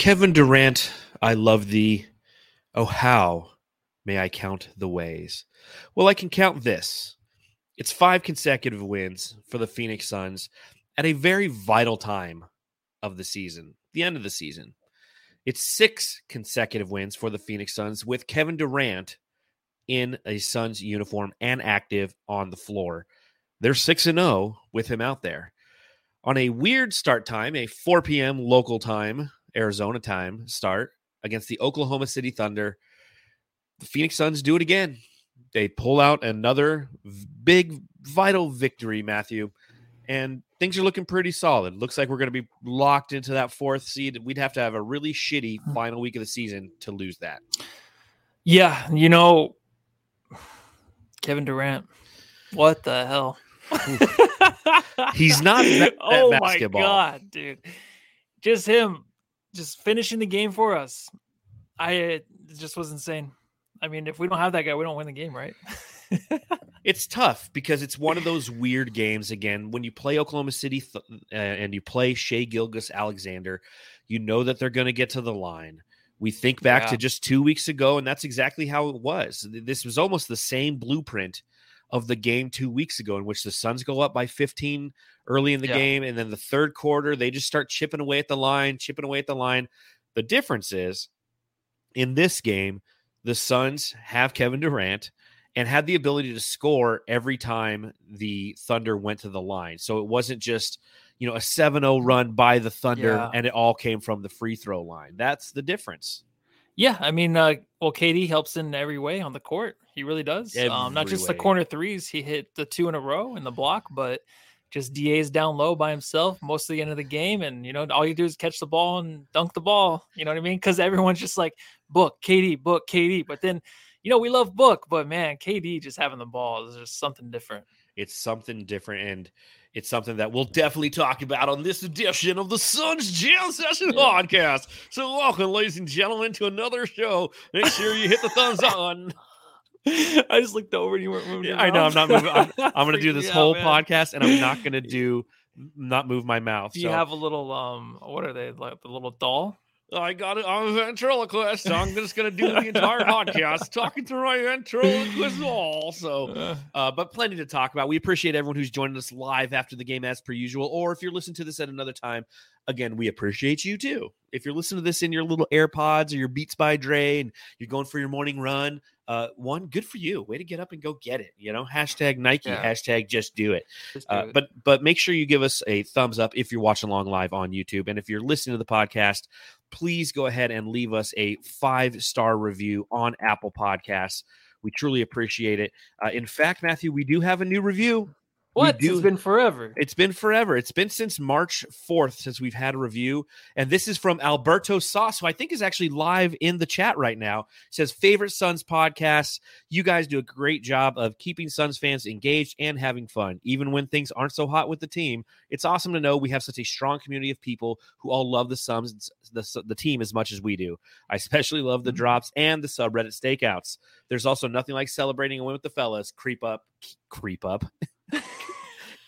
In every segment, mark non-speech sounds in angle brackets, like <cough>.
Kevin Durant, I love thee. Oh, how may I count the ways? Well, I can count this. It's five consecutive wins for the Phoenix Suns at a very vital time of the season, the end of the season. It's six consecutive wins for the Phoenix Suns with Kevin Durant in a Suns uniform and active on the floor. They're 6 and 0 with him out there. On a weird start time, a 4 p.m. local time, Arizona time start against the Oklahoma City Thunder, the Phoenix Suns do it again. They pull out another big, vital victory, Matthew, and things are looking pretty solid. Looks like we're going to be locked into that fourth seed. We'd have to have a really shitty Hmm. final week of the season to lose that. Yeah, you know, Kevin Durant. What the hell? <laughs> He's not that- that <laughs> oh basketball. my god, dude! Just him, just finishing the game for us. I it just was insane. I mean, if we don't have that guy, we don't win the game, right? <laughs> It's tough because it's one of those weird games. Again, when you play Oklahoma City th- uh, and you play Shai Gilgeous-Alexander, you know that they're going to get to the line. We think back Yeah. to just two weeks ago, and that's exactly how it was. This was almost the same blueprint of the game two weeks ago, in which the Suns go up by 15 early in the Yeah. game, and then the third quarter they just start chipping away at the line, chipping away at the line. The difference is in this game, the Suns have Kevin Durant and had the ability to score every time the Thunder went to the line. So it wasn't just, you know, a 7-0 run by the Thunder Yeah. and it all came from the free throw line. That's the difference. yeah, I mean, uh, well, KD helps in every way on the court. He really does. Um, not just the corner threes. He hit the two in a row in the block, but just DA's down low by himself most of the end of the game. And, you know, all you do is catch the ball and dunk the ball. You know what I mean? Because everyone's just like, book, KD, book, KD. But then, you know, we love book, but man, KD just having the ball is just something different. It's something different and it's something that we'll definitely talk about on this edition of the Suns Jam Session Yeah. podcast. So welcome, ladies and gentlemen, to another show. Make sure you hit the thumbs <laughs> on. <laughs> I just looked over and you weren't moving. Yeah, I know, I'm not moving. I'm, I'm going <laughs> to do this out, whole man. podcast and I'm not going <laughs> to do not move my mouth. Do you so- have a little um what are they like the little doll? I got it. I'm a ventriloquist. So I'm just going to do the entire podcast talking to my ventriloquist wall. So, Uh, uh, but plenty to talk about. We appreciate everyone who's joining us live after the game, as per usual. Or if you're listening to this at another time, again, we appreciate you too. If you're listening to this in your little AirPods or your Beats by Dre and you're going for your morning run, uh, one, good for you. Way to get up and go get it. You know, hashtag Nike, Yeah. hashtag just do it. just do Uh, it. but but make sure you give us a thumbs up if you're watching along live on YouTube, and if you're listening to the podcast, please go ahead and leave us a five star review on Apple Podcasts. We truly appreciate it. Uh, in fact, Matthew, we do have a new review. What? It's been forever. It's been forever. It's been since March 4th since we've had a review. And this is from Alberto Sauce, who I think is actually live in the chat right now. says, favorite Suns podcasts. You guys do a great job of keeping Suns fans engaged and having fun, even when things aren't so hot with the team. It's awesome to know we have such a strong community of people who all love the Suns, the, the team as much as we do. I especially love the Mhm. drops and the subreddit stakeouts. There's also nothing like celebrating a win with the fellas. Creep up, creep up. <laughs>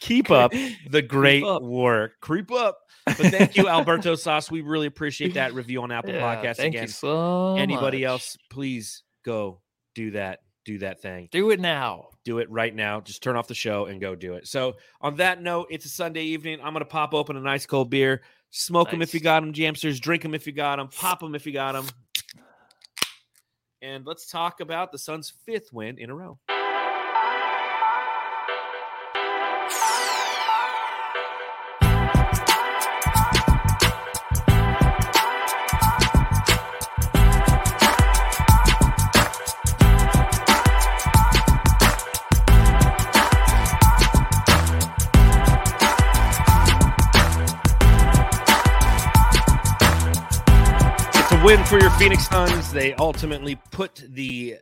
Keep up the <laughs> great up. work. Creep up. But thank you, Alberto Sauce. We really appreciate that review on Apple Yeah, Podcasts thank again. you so Anybody much. else, please go do that. Do that thing. Do it now. Do it right now. Just turn off the show and go do it. So, on that note, it's a Sunday evening. I'm going to pop open a nice cold beer. Smoke them if you got them, Jamsters. Drink them if you got them. Pop them if you got them. And let's talk about the Suns' fifth win in a row. For your Phoenix Suns. They ultimately put the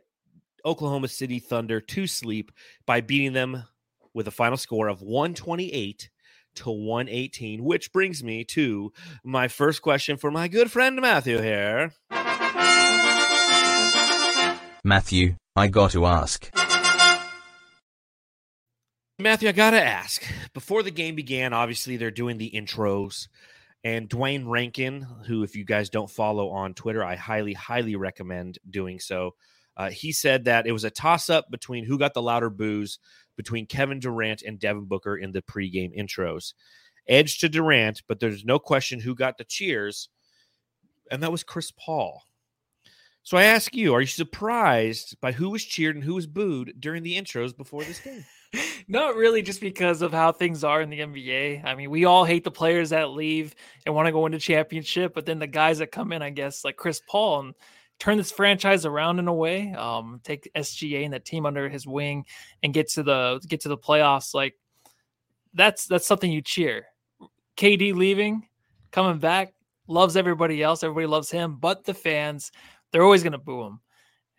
Oklahoma City Thunder to sleep by beating them with a final score of 128 to 118, which brings me to my first question for my good friend Matthew here. Matthew, I got to ask. Matthew, I gotta ask. Before the game began, obviously they're doing the intros, And Duane Rankin, who, if you guys don't follow on Twitter, I highly, highly recommend doing so. Uh, he said that it was a toss up between who got the louder boos between Kevin Durant and Devin Booker in the pregame intros. Edge to Durant, but there's no question who got the cheers, and that was Chris Paul. So I ask you, are you surprised by who was cheered and who was booed during the intros before this game? Not really, just because of how things are in the NBA. I mean, we all hate the players that leave and want to go into championship, but then the guys that come in, I guess, like Chris Paul, and turn this franchise around in a way. Um, take SGA and that team under his wing and get to the get to the playoffs. Like that's that's something you cheer. KD leaving, coming back, loves everybody else. Everybody loves him, but the fans, they're always gonna boo him.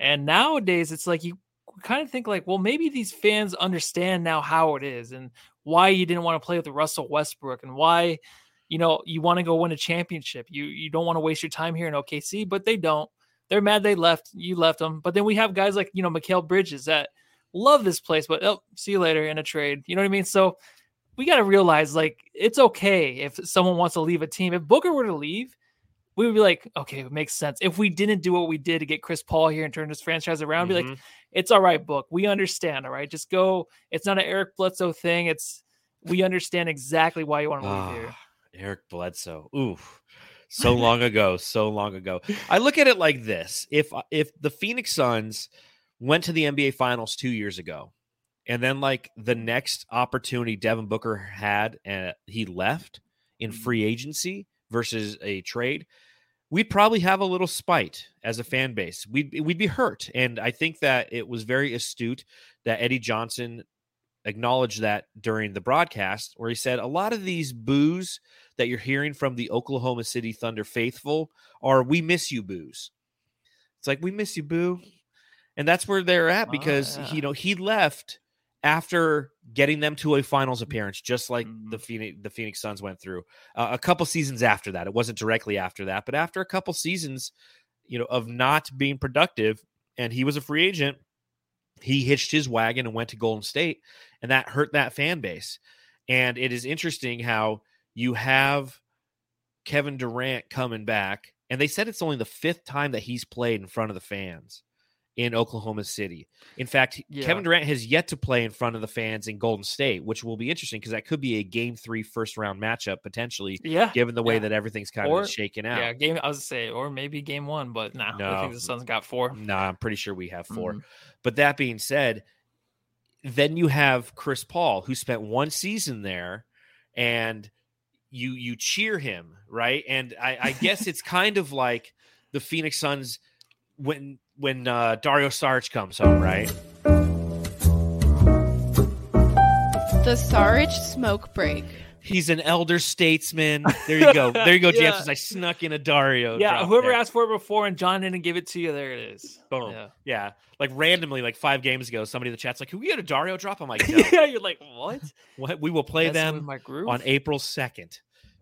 And nowadays, it's like you kind of think like, well, maybe these fans understand now how it is and why you didn't want to play with Russell Westbrook and why, you know, you want to go win a championship. You you don't want to waste your time here in OKC, but they don't. They're mad they left. You left them. But then we have guys like, you know, Mikal Bridges that love this place, but oh, see you later in a trade. You know what I mean? So we got to realize like it's okay if someone wants to leave a team. If Booker were to leave, we would be like, okay, it makes sense. If we didn't do what we did to get Chris Paul here and turn this franchise around, mm-hmm. be like, mm-hmm. it's all right, Book. We understand. All right, just go. It's not an Eric Bledsoe thing. It's we understand exactly why you want to leave oh, here. Ah, Eric Bledsoe. Oof so long ago, so long ago. I look at it like this: if if the Phoenix Suns went to the NBA Finals two years ago, and then like the next opportunity Devin Booker had, and uh, he left in mm-hmm. free agency versus a trade, we'd probably have a little spite as a fan base. We'd we'd be hurt, and I think that it was very astute that Eddie Johnson acknowledged that during the broadcast, where he said a lot of these boos that you're hearing from the Oklahoma City Thunder faithful are "We miss you, boos." It's like we miss you, boo, and that's where they're at because oh, yeah. you know he left after getting them to a finals appearance, just like mm-hmm. the Phoenix the Phoenix Suns went through. Uh, a couple seasons after that, it wasn't directly after that, but after a couple seasons, you know, of not being productive, and he was a free agent he hitched his wagon and went to Golden State, and that hurt that fan base. And it is interesting how you have Kevin Durant coming back, and they said it's only the fifth time that he's played in front of the fans in Oklahoma City. In fact, yeah. Kevin Durant has yet to play in front of the fans in Golden State, which will be interesting because that could be a game three first round matchup potentially. Yeah. Given the way yeah. that everything's kind or, of shaken out. Yeah, game I was gonna say, or maybe game one, but nah, no, I think the Suns got four. No, nah, I'm pretty sure we have 4 mm-hmm. But that being said, then you have Chris Paul, who spent one season there and you you cheer him, right? And I, I guess <laughs> it's kind of like the Phoenix Suns when when uh, Dario Sarge comes home, right? The Sarge smoke break. He's an elder statesman. There you go. There you go, <laughs> yeah. James. I snuck in a Dario. Yeah, whoever there. asked for it before and John didn't give it to you, there it is. Boom. Yeah. yeah. Like randomly, like five games ago, somebody in the chat's like, Can we get a Dario drop? I'm like, <laughs> no. Yeah, you're like, what? what? We will play That's them on April 2nd.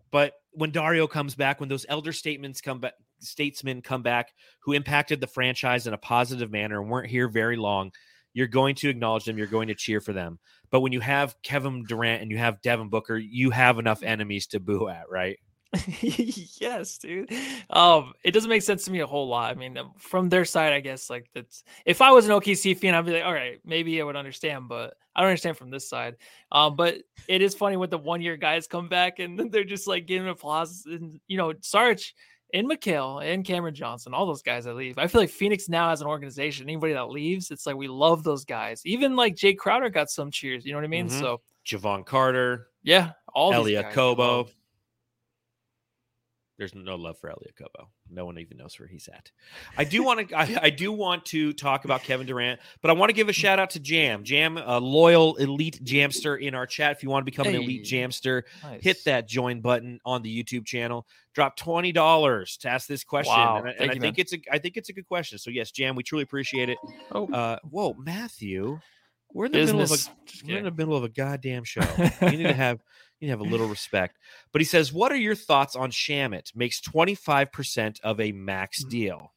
But when Dario comes back, when those elder statements come back, statesmen come back who impacted the franchise in a positive manner and weren't here very long, you're going to acknowledge them. You're going to cheer for them. But when you have Kevin Durant and you have Devin Booker, you have enough enemies to boo at, right? <laughs> yes, dude. Um, it doesn't make sense to me a whole lot. I mean, um, from their side, I guess like that's if I was an OKC fan, I'd be like, all right, maybe I would understand, but I don't understand from this side. Um, but it is funny when the one year guys come back and they're just like giving applause and you know, Sarge and Mikal and Cameron Johnson, all those guys that leave. I feel like Phoenix now as an organization, anybody that leaves, it's like we love those guys. Even like Jae Crowder got some cheers. You know what I mean? Mm-hmm. So Jevon Carter, yeah, all Elie Okobo. There's no love for Elie Okobo. No one even knows where he's at. I do want to. I, I, do want to talk about Kevin Durant, but I want to give a shout out to Jam. Jam, a loyal elite jamster in our chat. If you want to become hey, an elite jamster, nice. hit that join button on the YouTube channel. Drop twenty dollars to ask this question, wow. and, I, and I think man. it's a. I think it's a good question. So yes, Jam, we truly appreciate it. Oh, uh, whoa, Matthew. We're in the Business. middle of a we're in the middle of a goddamn show. <laughs> you need to have you need to have a little respect. But he says, What are your thoughts on Shamet? Makes 25% of a max mm. deal.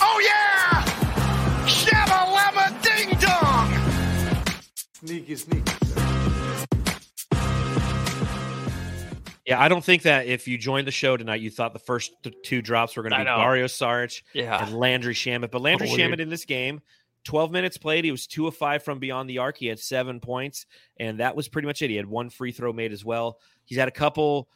Oh, yeah! Shabba ding dong! Sneaky, sneaky. Yeah, I don't think that if you joined the show tonight, you thought the first th- two drops were going to be know. Dario Saric Yeah. and Landry Shamet. But Landry Weird. Shamet in this game, 12 minutes played. He was two of five from beyond the arc. He had seven points, and that was pretty much it. He had one free throw made as well. He's had a couple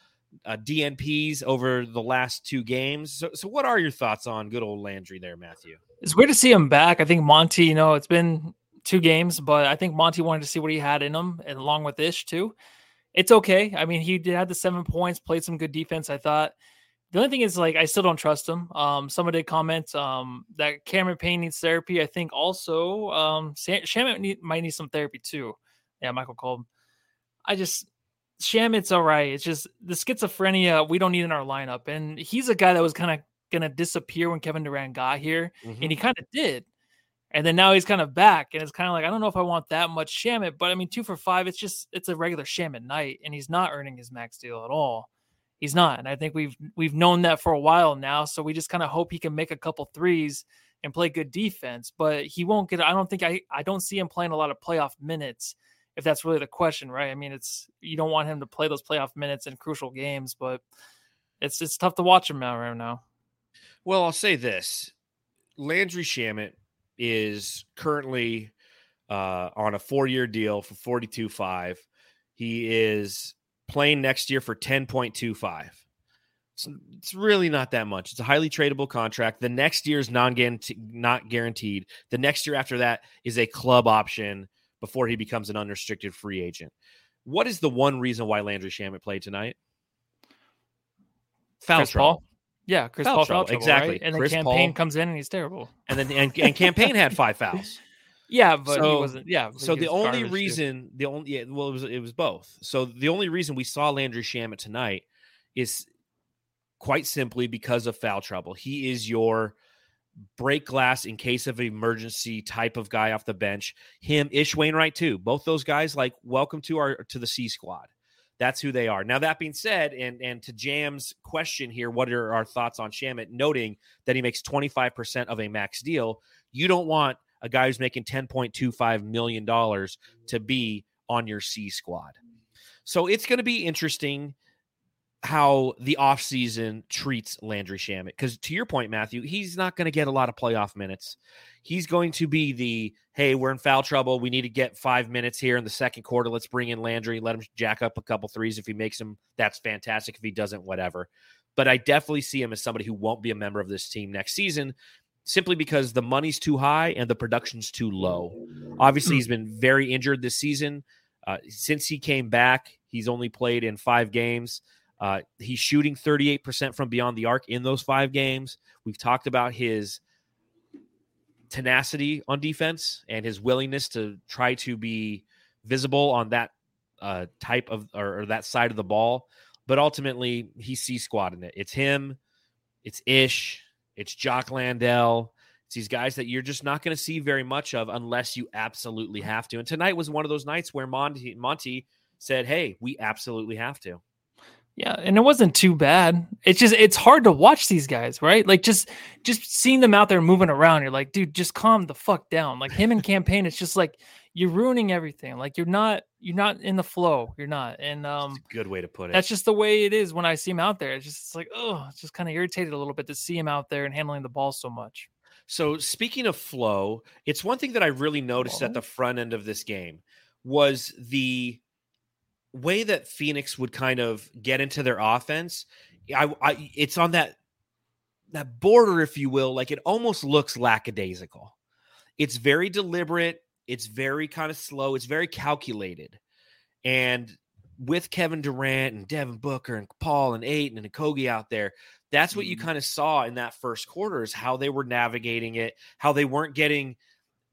uh, DNPs over the last two games. So, so, what are your thoughts on good old Landry there, Matthew? It's weird to see him back. I think Monty, you know, it's been two games, but I think Monty wanted to see what he had in him, and along with Ish too. It's okay. I mean, he did have the seven points, played some good defense. I thought. The only thing is, like, I still don't trust him. Um, someone did comment um, that Cameron Payne needs therapy. I think also um, Sam- need, might need some therapy too. Yeah, Michael Kolb. I just Shamet's all right. It's just the schizophrenia we don't need in our lineup, and he's a guy that was kind of gonna disappear when Kevin Durant got here, Mhm. and he kind of did. And then now he's kind of back, and it's kind of like I don't know if I want that much Shamet, but I mean two for five, it's just it's a regular Shamet night, and he's not earning his max deal at all. He's not, and I think we've we've known that for a while now. So we just kind of hope he can make a couple threes and play good defense, but he won't get. I don't think I I don't see him playing a lot of playoff minutes. If that's really the question, right? I mean, it's you don't want him to play those playoff minutes in crucial games, but it's it's tough to watch him now right now. Well, I'll say this Landry Shamet is currently uh, on a four year deal for 42.5. He is playing next year for 10.25. It's, it's really not that much. It's a highly tradable contract. The next year is non not guaranteed. The next year after that is a club option before he becomes an unrestricted free agent. What is the one reason why Landry Shamet played tonight? Foul Chris trouble. Paul? Yeah, Chris Foul Paul, trouble, trouble, exactly. right? And then Chris Cam Payne Paul- comes in and he's terrible. And then and, and Cam Payne had five <laughs> fouls. Yeah, but he wasn't. Yeah. So the only garbage, too. reason, the only yeah, well, it was it was both. So the only reason we saw Landry Shamet tonight is quite simply because of foul trouble. He is your break glass in case of emergency type of guy off the bench. Him, Ish Wainwright too. Both those guys, like, welcome to our to the C squad. That's who they are. Now that being said, and and to Jam's question here, what are our thoughts on Shamet? Noting that he makes twenty five percent of a max deal, you don't want a guy who's making ten point two five million dollars to be on your C squad. So it's going to be interesting how the offseason treats Landry Shamet. Because to your point, Matthew, he's not going to get a lot of playoff minutes. He's going to be the hey, we're in foul trouble. We need to get five minutes here in the second quarter. Let's bring in Landry, let him jack up a couple threes. If he makes them, that's fantastic. If he doesn't, whatever. But I definitely see him as somebody who won't be a member of this team next season simply because the money's too high and the production's too low. Obviously, he's been very injured this season. Uh, since he came back, he's only played in five games. Uh, he's shooting 38% from beyond the arc in those five games. We've talked about his tenacity on defense and his willingness to try to be visible on that uh, type of or, or that side of the ball. But ultimately, he's C squad in it. It's him, it's Ish, it's Jock Landale. It's these guys that you're just not going to see very much of unless you absolutely have to. And tonight was one of those nights where Monty, Monty said, Hey, we absolutely have to. Yeah, and it wasn't too bad. It's just it's hard to watch these guys, right? Like just just seeing them out there moving around, you're like, dude, just calm the fuck down. Like him and Cam Payne, it's just like you're ruining everything. Like you're not you're not in the flow. You're not. And um good way to put it. that's just the way it is when I see him out there. It's just it's like, oh, it's just kind of irritated a little bit to see him out there and handling the ball so much. So speaking of flow, it's one thing that I really noticed at the front end of this game was the way that Phoenix would kind of get into their offense. I, I it's on that that border, if you will, like it almost looks lackadaisical. It's very deliberate. It's very kind of slow. It's very calculated. And with Kevin Durant and Devin Booker and Paul and Ayton and Okogie out there, that's what you Mhm. kind of saw in that first quarter is how they were navigating it, how they weren't getting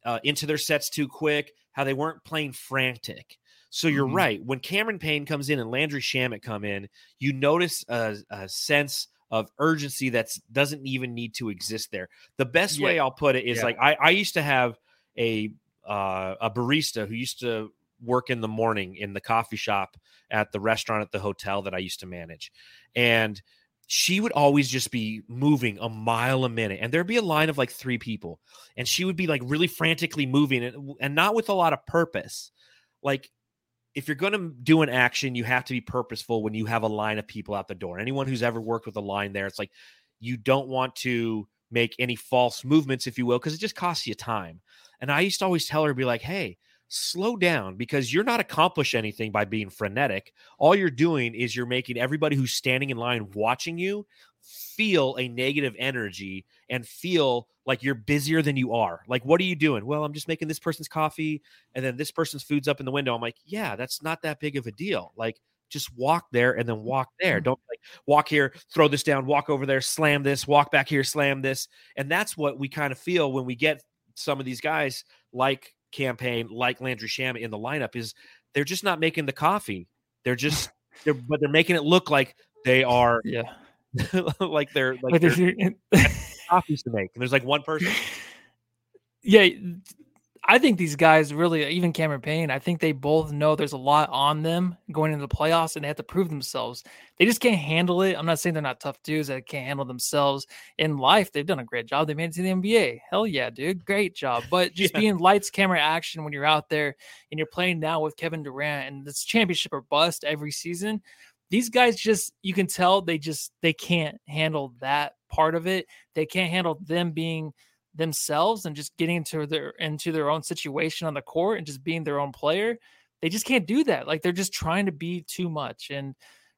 uh, into their sets too quick, how they weren't playing frantic. So you're Mhm. right. When Cameron Payne comes in and Landry Shamet come in, you notice a, a sense of urgency that doesn't even need to exist there. The best way I'll put it is Yeah. like I, I used to have a uh, a barista who used to work in the morning in the coffee shop at the restaurant at the hotel that I used to manage, and she would always just be moving a mile a minute and there'd be a line of like three people and she would be like really frantically moving and, and not with a lot of purpose like if you're going to do an action, you have to be purposeful when you have a line of people out the door. Anyone who's ever worked with a line there, it's like you don't want to make any false movements, if you will, because it just costs you time. And I used to always tell her, be like, hey, slow down because you're not accomplish anything by being frenetic. All you're doing is you're making everybody who's standing in line watching you feel a negative energy and feel like you're busier than you are. Like, what are you doing? Well, I'm just making this person's coffee and then this person's food's up in the window. I'm like, yeah, that's not that big of a deal. Like, just walk there and then walk there. Mm-hmm. Don't like walk here, throw this down, walk over there, slam this, walk back here, slam this. And that's what we kind of feel when we get some of these guys like Cam Payne, like Landry Shamet in the lineup is they're just not making the coffee. They're just <laughs> they're but they're making it look like they are Yeah. <laughs> like they're like Like they're <laughs> <laughs> coffees to make. And there's like one person. yeah, I think these guys really, even Cameron Payne, I think they both know there's a lot on them going into the playoffs and they have to prove themselves. They just can't handle it. I'm not saying they're not tough dudes that can't handle themselves in life. They've done a great job. They made it to the NBA. Hell yeah, dude. Great job. But just Yeah. being lights, camera, action when you're out there and you're playing now with Kevin Durant and this championship or bust every season. These guys just, you can tell they just, they can't handle that part of it. They can't handle them being themselves and just getting into their into their own situation on the court and just being their own player. They just can't do that. Like they're just trying to be too much. And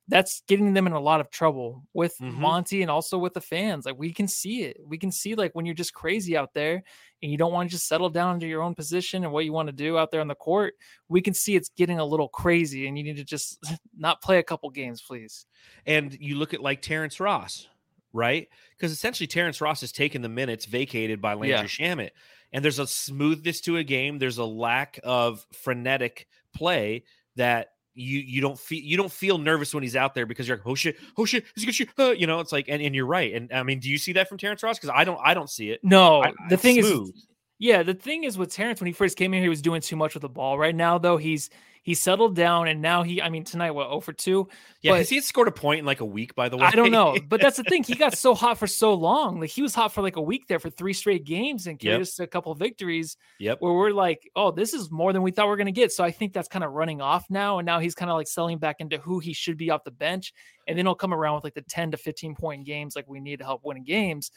that's getting them in a lot of trouble with Mhm. Monty and also with the fans like we can see it we can see like when you're just crazy out there and you don't want to just settle down into your own position and what you want to do out there on the court we can see it's getting a little crazy and you need to just <laughs> not play a couple games please And you look at like Terrence Ross, right? Because essentially Terrence Ross has taken the minutes vacated by Landry Yeah. Shamet. And there's a smoothness to a game. There's a lack of frenetic play that you you don't feel you don't feel nervous when he's out there because you're like, oh shit, oh shit, he's gonna shoot. Uh, you know, it's like and, and you're right. And I mean, do you see that from Terrence Ross? Because I don't I don't see it. no I- the thing is. Yeah, the thing is with Terrence when he first came in, he was doing too much with the ball. Right now, though, he's he settled down, and now he, I mean, tonight what 0 for two. yeah, but- has he scored a point in like a week, by the way? I don't know, but that's the thing. He got <laughs> so hot for so long. Like he was hot for like a week there for three straight games and carried Yep. us to a couple of victories yep. where we're like, oh, this is more than we thought we are gonna get. So I think that's kind of running off now, and now he's kind of like selling back into who he should be off the bench, and then he'll come around with like the ten to fifteen point games like we need to help winning games.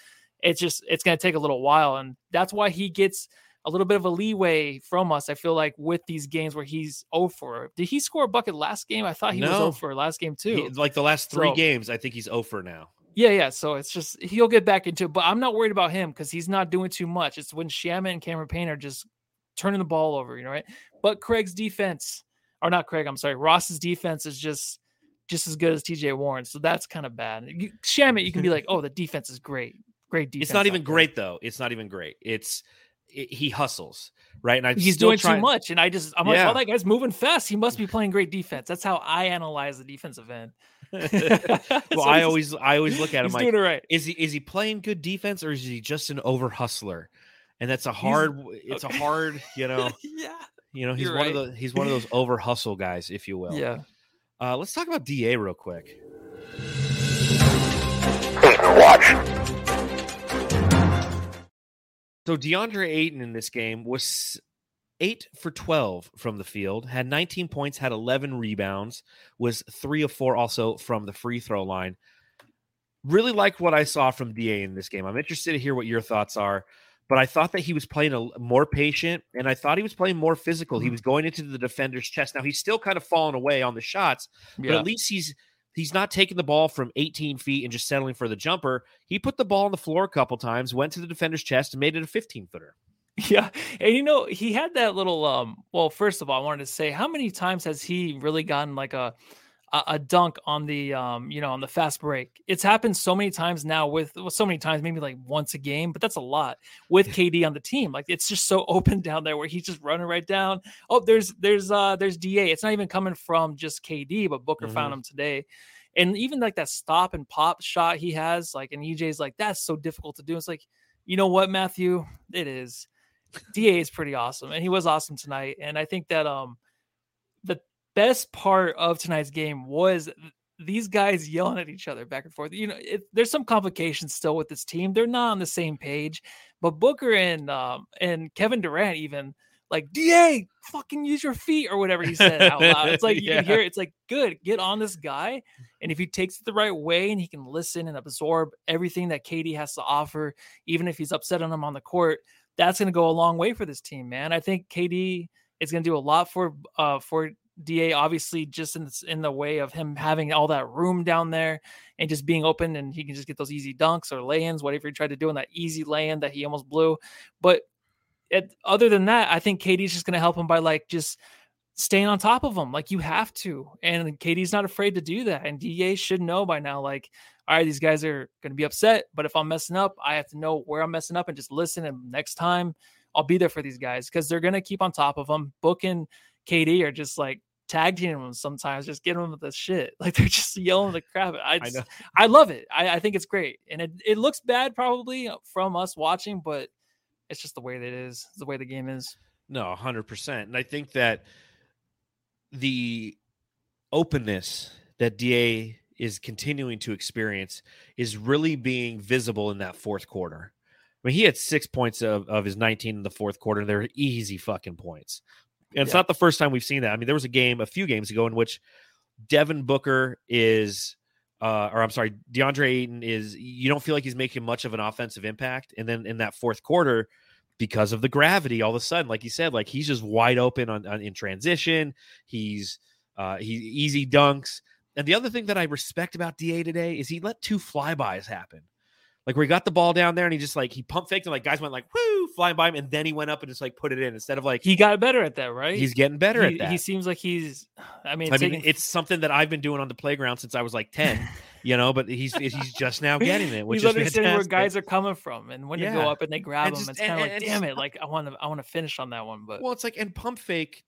It's just it's gonna take a little while, and that's why he gets a little bit of a leeway from us. I feel like with these games where he's oh over. Did he score a bucket last game? I thought he was oh No. over last game too. He- like the last three So- games, I think he's oh over now. Yeah, yeah. So it's just he'll get back into it, but I'm not worried about him because he's not doing too much. It's when Shamet and Cameron Payne are just turning the ball over, you know, right? But Craig's defense, or not Craig, I'm sorry, Ross's defense is just just as good as TJ Warren. So that's kind of bad. You, Shaman, you can be like, <laughs> oh, the defense is great, great defense. It's not even there." great though. It's not even great. It's it, he hustles right, and I He's doing try- too much, and I just I'm like, Yeah. oh, that guy's moving fast. He must be playing great defense. That's how I analyze the defensive end. <laughs> well, <laughs> So I always I always look at him he's like, doing it right. is he is he playing good defense or is he just an over hustler? And that's a hard. It's a hard. You <laughs> know. yeah, You know. He's You're one right. of the. He's one of those over hustle guys, if you will. yeah. Uh, let's talk about Da real quick. So DeAndre Ayton in this game was eight for 12 from the field, had 19 points, had 11 rebounds, was three of four also from the free throw line. Really liked what I saw from DA in this game. I'm interested to hear what your thoughts are, but I thought that he was playing a more patient and I thought he was playing more physical. He Mhm. was going into the defender's chest. Now he's still kind of falling away on the shots, but Yeah. at least he's he's not taking the ball from 18 feet and just settling for the jumper. He put the ball on the floor a couple times, went to the defender's chest, and made it a 15 footer. <laughs> Yeah. And you know, he had that little um well, first of all, I wanted to say how many times has he really gotten like a a, a dunk on the um, you know, on the fast break? It's happened so many times now with well, so many times, maybe like once a game, but that's a lot with KD on the team. Like it's just so <laughs> open down there where he's just running right down. Oh, there's there's uh there's DA. It's not even coming from just KD, but Booker found him today. And even like that stop and pop shot he has, like and EJ's like, that's so difficult to do. It's like, you know what, Matthew? It is. Da is pretty awesome, and he was awesome tonight. And I think that um, best part of tonight's game was these guys yelling at each other back and forth. You know, it, there's some complications still with this team. They're not on the same page, but Booker and um and Kevin Durant even like Da, fucking use your feet or whatever he said out loud. It's like <laughs> you Yeah. can hear it. It's like good, get on this guy, and if he takes it the right way and he can listen and absorb everything that KD has to offer, even if he's upset on him on the court, that's going to go a long way for this team, man. I think KD is going to do a lot for uh for Da. Obviously, just in the, in the way of him having all that room down there and just being open, and he can just get those easy dunks or lay-ins, whatever he tried to do in that easy lay-in that he almost blew. But it, other than that, I think KD's just going to help him by like just staying on top of him. Like you have to, and KD's not afraid to do that. And Da should know by now, like, all right, these guys are going to be upset, but if I'm messing up, I have to know where I'm messing up and just listen. And next time, I'll be there for these guys because they're going to keep on top of them. Book and KD are just like tag teaming them sometimes, just getting them with the shit. <laughs> Like they're just yelling the crap. I, I just, know. I love it. I, I think it's great, and it, it looks bad probably uh, from us watching, but it's just the way that it is. It's the way the game is. No, hundred percent. And I think that the openness that Da is continuing to experience is really being visible in that fourth quarter. I mean, he had six points of, of his 19 in the fourth quarter. They're easy fucking points. And it's Yeah. not the first time we've seen that. I mean, there was a game a few games ago in which Devin Booker is, uh, or I'm sorry, DeAndre Ayton is, you don't feel like he's making much of an offensive impact. And then in that fourth quarter, because of the gravity, all of a sudden, like you said, like he's just wide open on, on in transition. He's, uh, he easy dunks. And the other thing that I respect about DA today is he let two flybys happen. Like where he got the ball down there and he just like he pump faked and like guys went like whoo flying by him and then he went up and just like put it in instead of like He got better at that, right? he's getting better he, at that. He seems like he's. I mean, I mean, taking- it's something that I've been doing on the playground since I was like 10, <laughs> you know, but he's he's just now getting it, which he's is understanding fantastic. where guys are coming from, and when they Yeah. go up and they grab And him, just- it's kind of like, damn it! Like I want to, I want to finish on that one, but Well, it's like and pump fake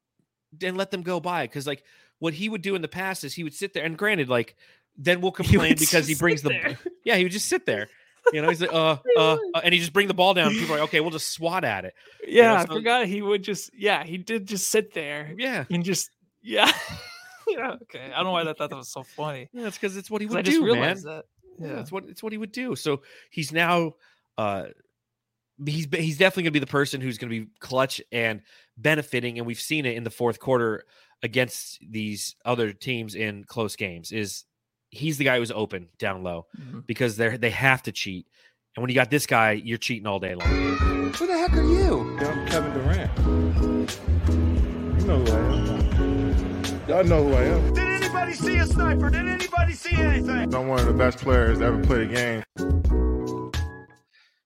and let them go by because like what he would do in the past is he would sit there and granted like then we'll <laughs> complain would because he brings the there. <laughs> yeah he would just sit there you know he's like uh <laughs> uh, uh and he just bring the ball down people are like okay we'll just swat at it yeah, I so- forgot he would just, yeah, he did just sit there yeah and just, yeah, <laughs> yeah. Okay, I don't know why I thought that was so funny. yeah it's because it's what he I would just do man that. yeah Yeah. it's what it's what he would do so he's now uh he's he's definitely to be the person who's to be clutch and benefiting and we've seen it in the fourth quarter against these other teams in close games is he's the guy who's open down low Mhm. because they they have to cheat and when you got this guy you're cheating all day long Who the heck are you? I'm Kevin Durant. You know who I am. Y'all know who I am. Did anybody see a sniper? Did anybody see anything? I'm one of the best players to ever play a game.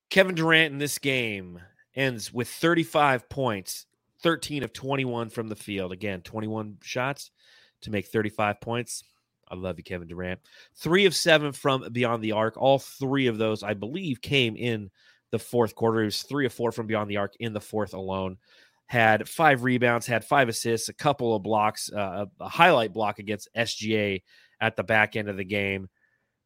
Kevin Durant in this game ends with 35 points 13 of 21 from the field again 21 shots to make 35 points I love you, Kevin Durant. Three of seven from beyond the arc. All three of those, I believe, came in the fourth quarter. He was three of four from beyond the arc in the fourth alone. Had five rebounds, had five assists, a couple of blocks, uh, a, a highlight block against SGA at the back end of the game.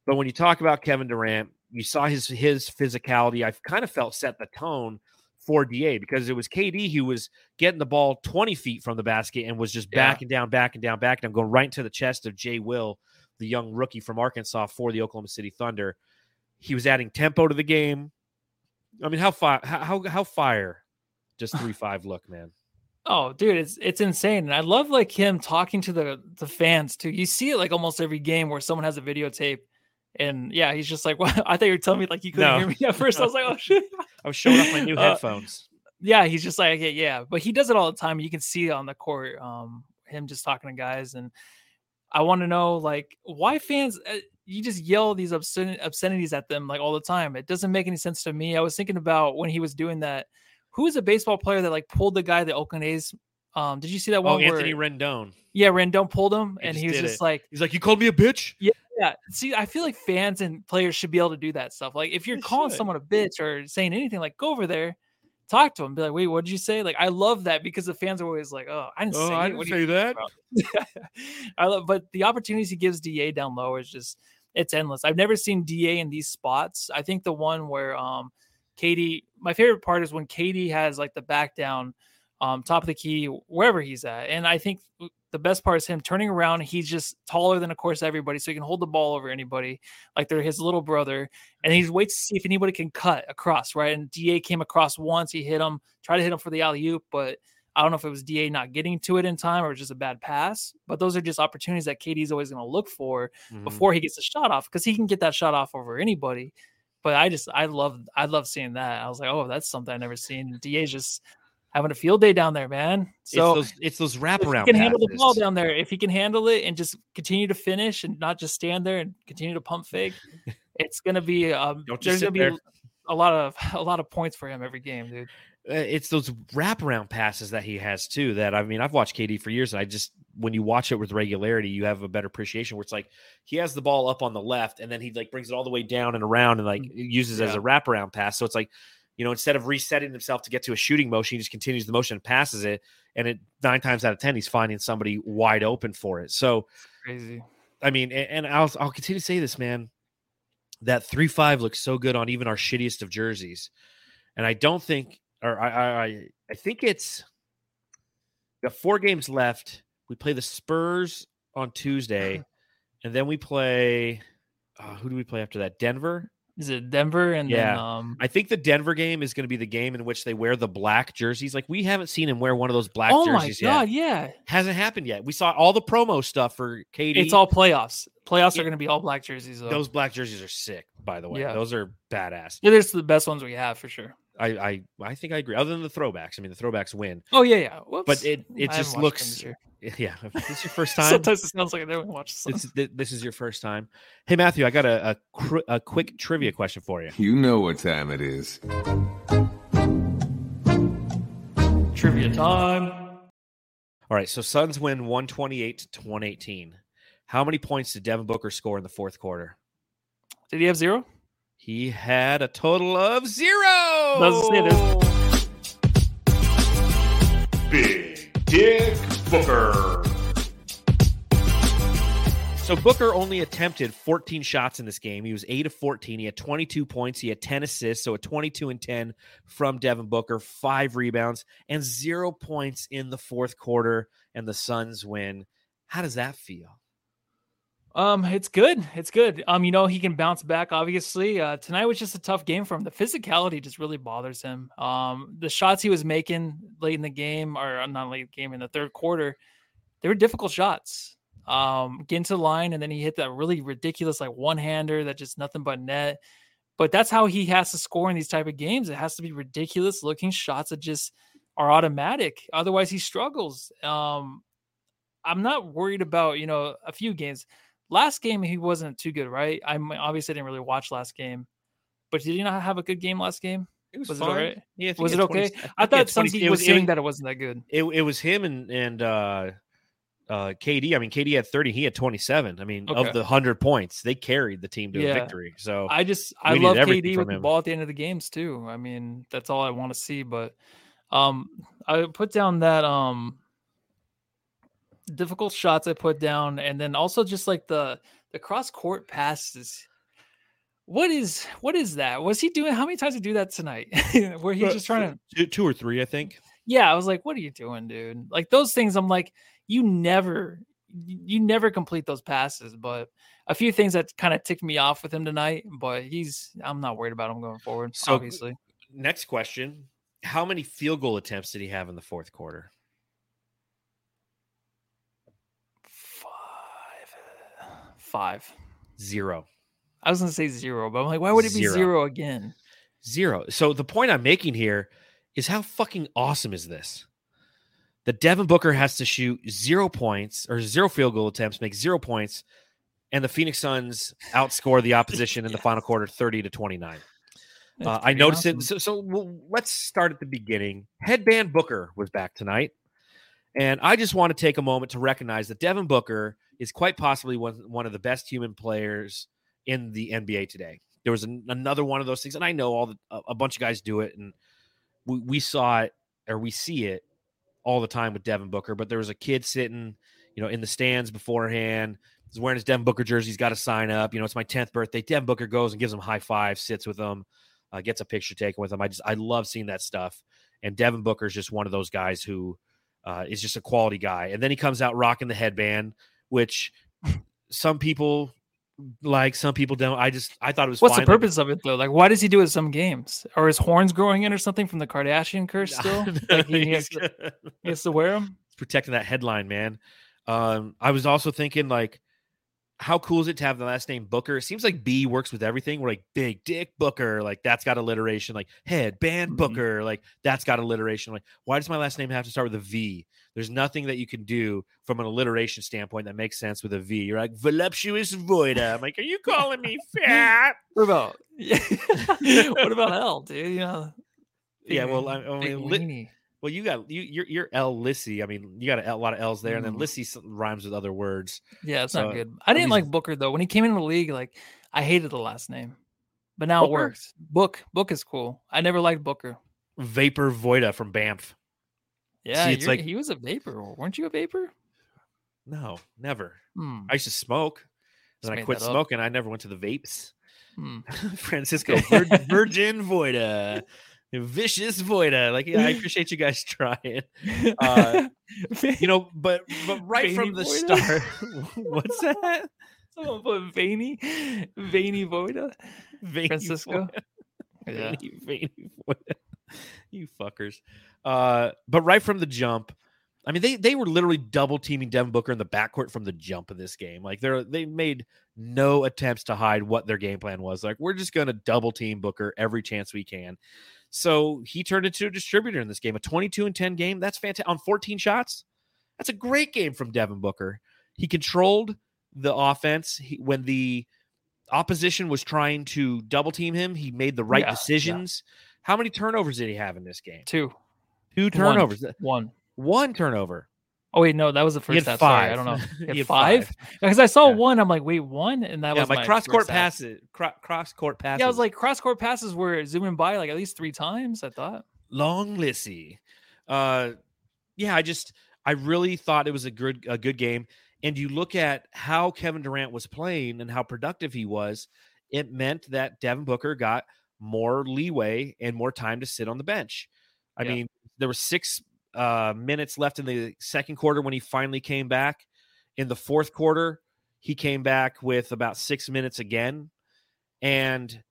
But when you talk about Kevin Durant, you saw his his physicality. I've kind of felt set the tone for Da because it was KD who was getting the ball 20 feet from the basket and was just Yeah. backing down, backing down, backing down, going right into the chest of Jay Will, the young rookie from Arkansas for the Oklahoma City Thunder. He was adding tempo to the game. I mean, how fire how how, how fire does <sighs> three five look, man? Oh, dude, it's it's insane, and I love like him talking to the the fans too. You see it like almost every game where someone has a videotape, and yeah, he's just like, <laughs> "What?" I thought you were telling me like you couldn't No. hear me at first. I was like, "Oh <laughs> shit." I was showing off my new <laughs> Uh, headphones. yeah, he's just like, okay, yeah, but he does it all the time. You can see on the court, um, him just talking to guys, and I want to know like why fans. Uh, you just yell these obscen- obscenities at them like all the time. It doesn't make any sense to me. I was thinking about when he was doing that. Who is a baseball player that like pulled the guy the Oakland A's? Um, did you see that Oh, one? Anthony where, Rendon. yeah, Rendon pulled him, and he was just it. like, He's like, You called me a bitch? yeah. See, I feel like fans and players should be able to do that stuff. Like, if you're They calling should. someone a bitch or saying anything, like, go over there, talk to them, be like, wait, what did you say? Like, I love that because the fans are always like, oh, I didn't Oh, say, I didn't What are you say that. <laughs> I love, but the opportunities he gives Da down low is just it's endless. I've never seen Da in these spots. I think the one where um KD, my favorite part is when KD has like the back down, um, top of the key, wherever he's at, and I think the best part is him turning around. He's just taller than, of course, everybody, so he can hold the ball over anybody, like they're his little brother. And he waits to see if anybody can cut across, right? And Da came across once, he hit him, tried to hit him for the alley oop, but I don't know if it was Da not getting to it in time or just a bad pass, but those are just opportunities that KD's always going to look for Mhm. before he gets a shot off because he can get that shot off over anybody. But I just I love I love seeing that. I was like, oh, that's something I never seen. Da just having a field day down there, man. So it's those it's those wraparound. he can handle the ball down there, if he can handle it and just continue to finish and not just stand there and continue to pump fake, <laughs> it's gonna be um, there's gonna be there. a lot of <laughs> a lot of points for him every game, dude. Uh, it's those wraparound passes that he has too. That I mean, I've watched KD for years, and I just when you watch it with regularity, you have a better appreciation. Where it's like he has the ball up on the left, and then he like brings it all the way down and around, and like uses it as a wraparound pass. So it's like you know, instead of resetting himself to get to a shooting motion, he just continues the motion and passes it. And it nine times out of ten, he's finding somebody wide open for it. So Crazy. I mean, and I'll I'll continue to say this, man. That three five looks so good on even our shittiest of jerseys, and I don't think, or I I I, I think it's got four games left. We play the Spurs on Tuesday, <laughs> and then we play. Uh, who do we play after that? Denver. Is it Denver and then Yeah. um I think the Denver game is going to be the game in which they wear the black jerseys. Like we haven't seen him wear one of those black Oh my jerseys god, yet. yeah. Hasn't happened yet. We saw all the promo stuff for KD. It's all playoffs. Playoffs Yeah. are gonna be all black jerseys though. those black jerseys are sick. By the way, Yeah. those are badass. Yeah, they're the best ones we have for sure. I, I I think I agree. Other than the throwbacks, I mean the throwbacks win, Oh yeah, yeah. Whoops. but it <laughs> it I just haven't watched them looks <laughs> yeah. <laughs> If this is your first time. Sometimes it sounds like I never watched the this, Suns. is- this is your first time. Hey Matthew, I got a a, cr- a quick trivia mm-hmm. question for you. You know what time it is. Trivia time. All right, so Suns win one twenty eight to one eighteen. How many points did Devin Booker score in the fourth quarter? Did he have zero? He had a total of zero. Doesn't Big Dick Booker. So Booker only attempted 14 shots in this game. He was 8 of 14. He had 22 points. He had 10 assists, so a 22 and 10 from Devin Booker, 5 rebounds and 0 points in the fourth quarter and the Suns win. How does that feel? Um, it's good. It's good. Um, you know, he can bounce back, obviously. Uh tonight was just a tough game for him. The physicality just really bothers him. Um, the shots he was making late in the game, or uh, not late game in the third quarter, they were difficult shots. Um, getting to the line and then he hit that really ridiculous like one-hander that just nothing but net. But that's how he has to score in these type of games. It has to be ridiculous looking shots that just are automatic. Otherwise, he struggles. Um, I'm not worried about you know a few games. Last game he wasn't too good, right? I obviously didn't really watch last game, but did he not have a good game last game? It was, Was it all fine. right? Yeah, Was it 20 okay? I had thought some people was was, saying that it wasn't that good. it, it was him and and uh uh KD. I mean, KD had 30, he had 27. I mean, Okay. of the 100 points, they carried the team to a victory. So I just I love KD with the him. ball at the end of the games too. I mean, that's all I want to see. But um, I put down that um difficult shots I put down, and then also just like the the cross court passes. What is what is that? Was he doing? How many times did he do that tonight? <laughs> Where he's Uh, just trying to two, two or three, I think. yeah, I was like, what are you doing, dude? Like those things, I'm like, you never, you never complete those passes. But a few things that kind of ticked me off with him tonight, but he's, I'm not worried about him going forward. So- obviously, Next question. How many field goal attempts did he have in the fourth quarter? Five. Zero. I was gonna say zero, but I'm like, why would it be Zero. zero again? Zero. So the point I'm making here is how fucking awesome is this? That Devin Booker has to shoot zero points or zero field goal attempts, make zero points, and the Phoenix Suns outscore the opposition in the final quarter <laughs> 30 to 29. Uh, I noticed awesome. it. So, so well, let's start at the beginning. Headband Booker was back tonight. And I just want to take a moment to recognize that Devin Booker is quite possibly one, one of the best human players in the NBA today. There was an, another one of those things, and I know all the, a, a bunch of guys do it, and we, we saw it or we see it all the time with Devin Booker. But there was a kid sitting, you know, in the stands beforehand. He's wearing his Devin Booker jersey. He's got to sign up. You know, it's my tenth birthday. Devin Booker goes and gives him high five, sits with him, uh, gets a picture taken with him. I just I love seeing that stuff. And Devin Booker is just one of those guys who uh, is just a quality guy. And then he comes out rocking the headband, which some people like some people don't. I just I thought it was What's fine. the like- purpose of it though? Like, why does he do it some games? Or his horns growing in or something from the Kardashian curse <laughs> still? like he has, to, <laughs> he has to wear them. protecting that headline, man. Um, I was also thinking like, how cool is it to have the last name Booker? It seems like B works with everything. We're like Big Dick Booker, like that's got alliteration. Like Head Band Mhm. Booker, like that's got alliteration. Like why does my last name have to start with a V? There's nothing that you can do from an alliteration standpoint that makes sense with a V. You're like voluptuous voida. I'm like, are you calling me <laughs> fat? What about <laughs> <laughs> what about L, dude? You know, Yeah, well, I, I mean. Well, you got you you're, you're L Lissy. I mean, you got a, a lot of L's there, and then Mm. Lissy rhymes with other words. Yeah, it's So, not good. I didn't like Booker though. When he came into the league, like I hated the last name, but now it works. Book, Book is cool. I never liked Booker. Vapor Voida from Banff. Yeah, it's like- he was a vapor. Weren't you a vapor? No, never. Hmm. I used to smoke. Then I quit smoking. I never went to the vapes. hmm. <laughs> Francisco <laughs> Vir- Virgin Voida. Vicious Voida. Like, yeah, I <laughs> appreciate you guys <laughs> trying. Uh, <laughs> You know, but but right from the Voida? start. What's that? Someone put veiny, veiny Voida. Veiny Francisco? Voida. Yeah. Veiny, veiny Voida. You fuckers. Uh, but right from the jump, I mean, they they were literally double teaming Devin Booker in the backcourt from the jump of this game. Like they're they made no attempts to hide what their game plan was. Like we're just gonna double team Booker every chance we can. So he turned into a distributor in this game, a 22 and 10 game. That's fantastic on 14 shots. That's a great game from Devin Booker. He controlled the offense he, when the opposition was trying to double team him. He made the right Yeah, yeah. decisions. How many turnovers did he have in this game? Two. Two turnovers. one. One turnover. Oh wait, no, that was the first half. Sorry, I don't know. <laughs> He He had had five? five. Because I saw Yeah. one. I'm like, wait, one, and that yeah, was my my cross court passes. Cro- cross court passes. Yeah, I was like, cross court passes were zooming by like at least three times. I thought. long Lissy. Uh, yeah, I just I really thought it was a good a good game. And you look at how Kevin Durant was playing and how productive he was. It meant that Devin Booker got more leeway and more time to sit on the bench. I Yeah. mean, there were six uh, minutes left in the second quarter when he finally came back. In the fourth quarter, he came back with about six minutes again, and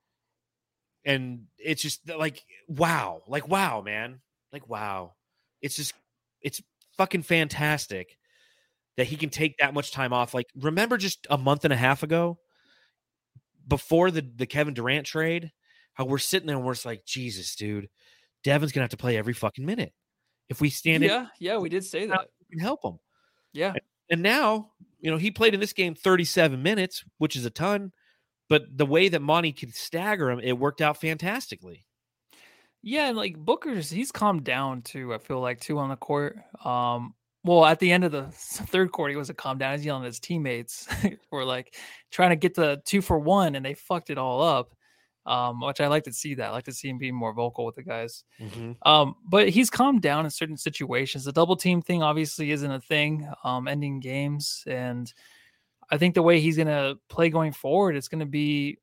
and it's just like wow, like wow, man, like wow. It's just it's fucking fantastic that he can take that much time off. Like remember just a month and a half ago, before the the Kevin Durant trade, how we're sitting there and we're just like, Jesus, dude, Devin's gonna have to play every fucking minute. If we stand it, yeah, yeah, we did say that. we can help him. Yeah, And now, you know, he played in this game 37 minutes, which is a ton. But the way that Monty could stagger him, it worked out fantastically. yeah, and like Booker's, he's calmed down too. I feel like too on the court. Um, well, at the end of the third quarter, he wasn't calm down. He's yelling at his teammates <laughs> were like trying to get the two for one, and they fucked it all up. Um, which I like to see that. I like to see him being more vocal with the guys. Um, but he's calmed down in certain situations. The double team thing obviously isn't a thing, um, ending games. And I think the way he's gonna play going forward, it's gonna be,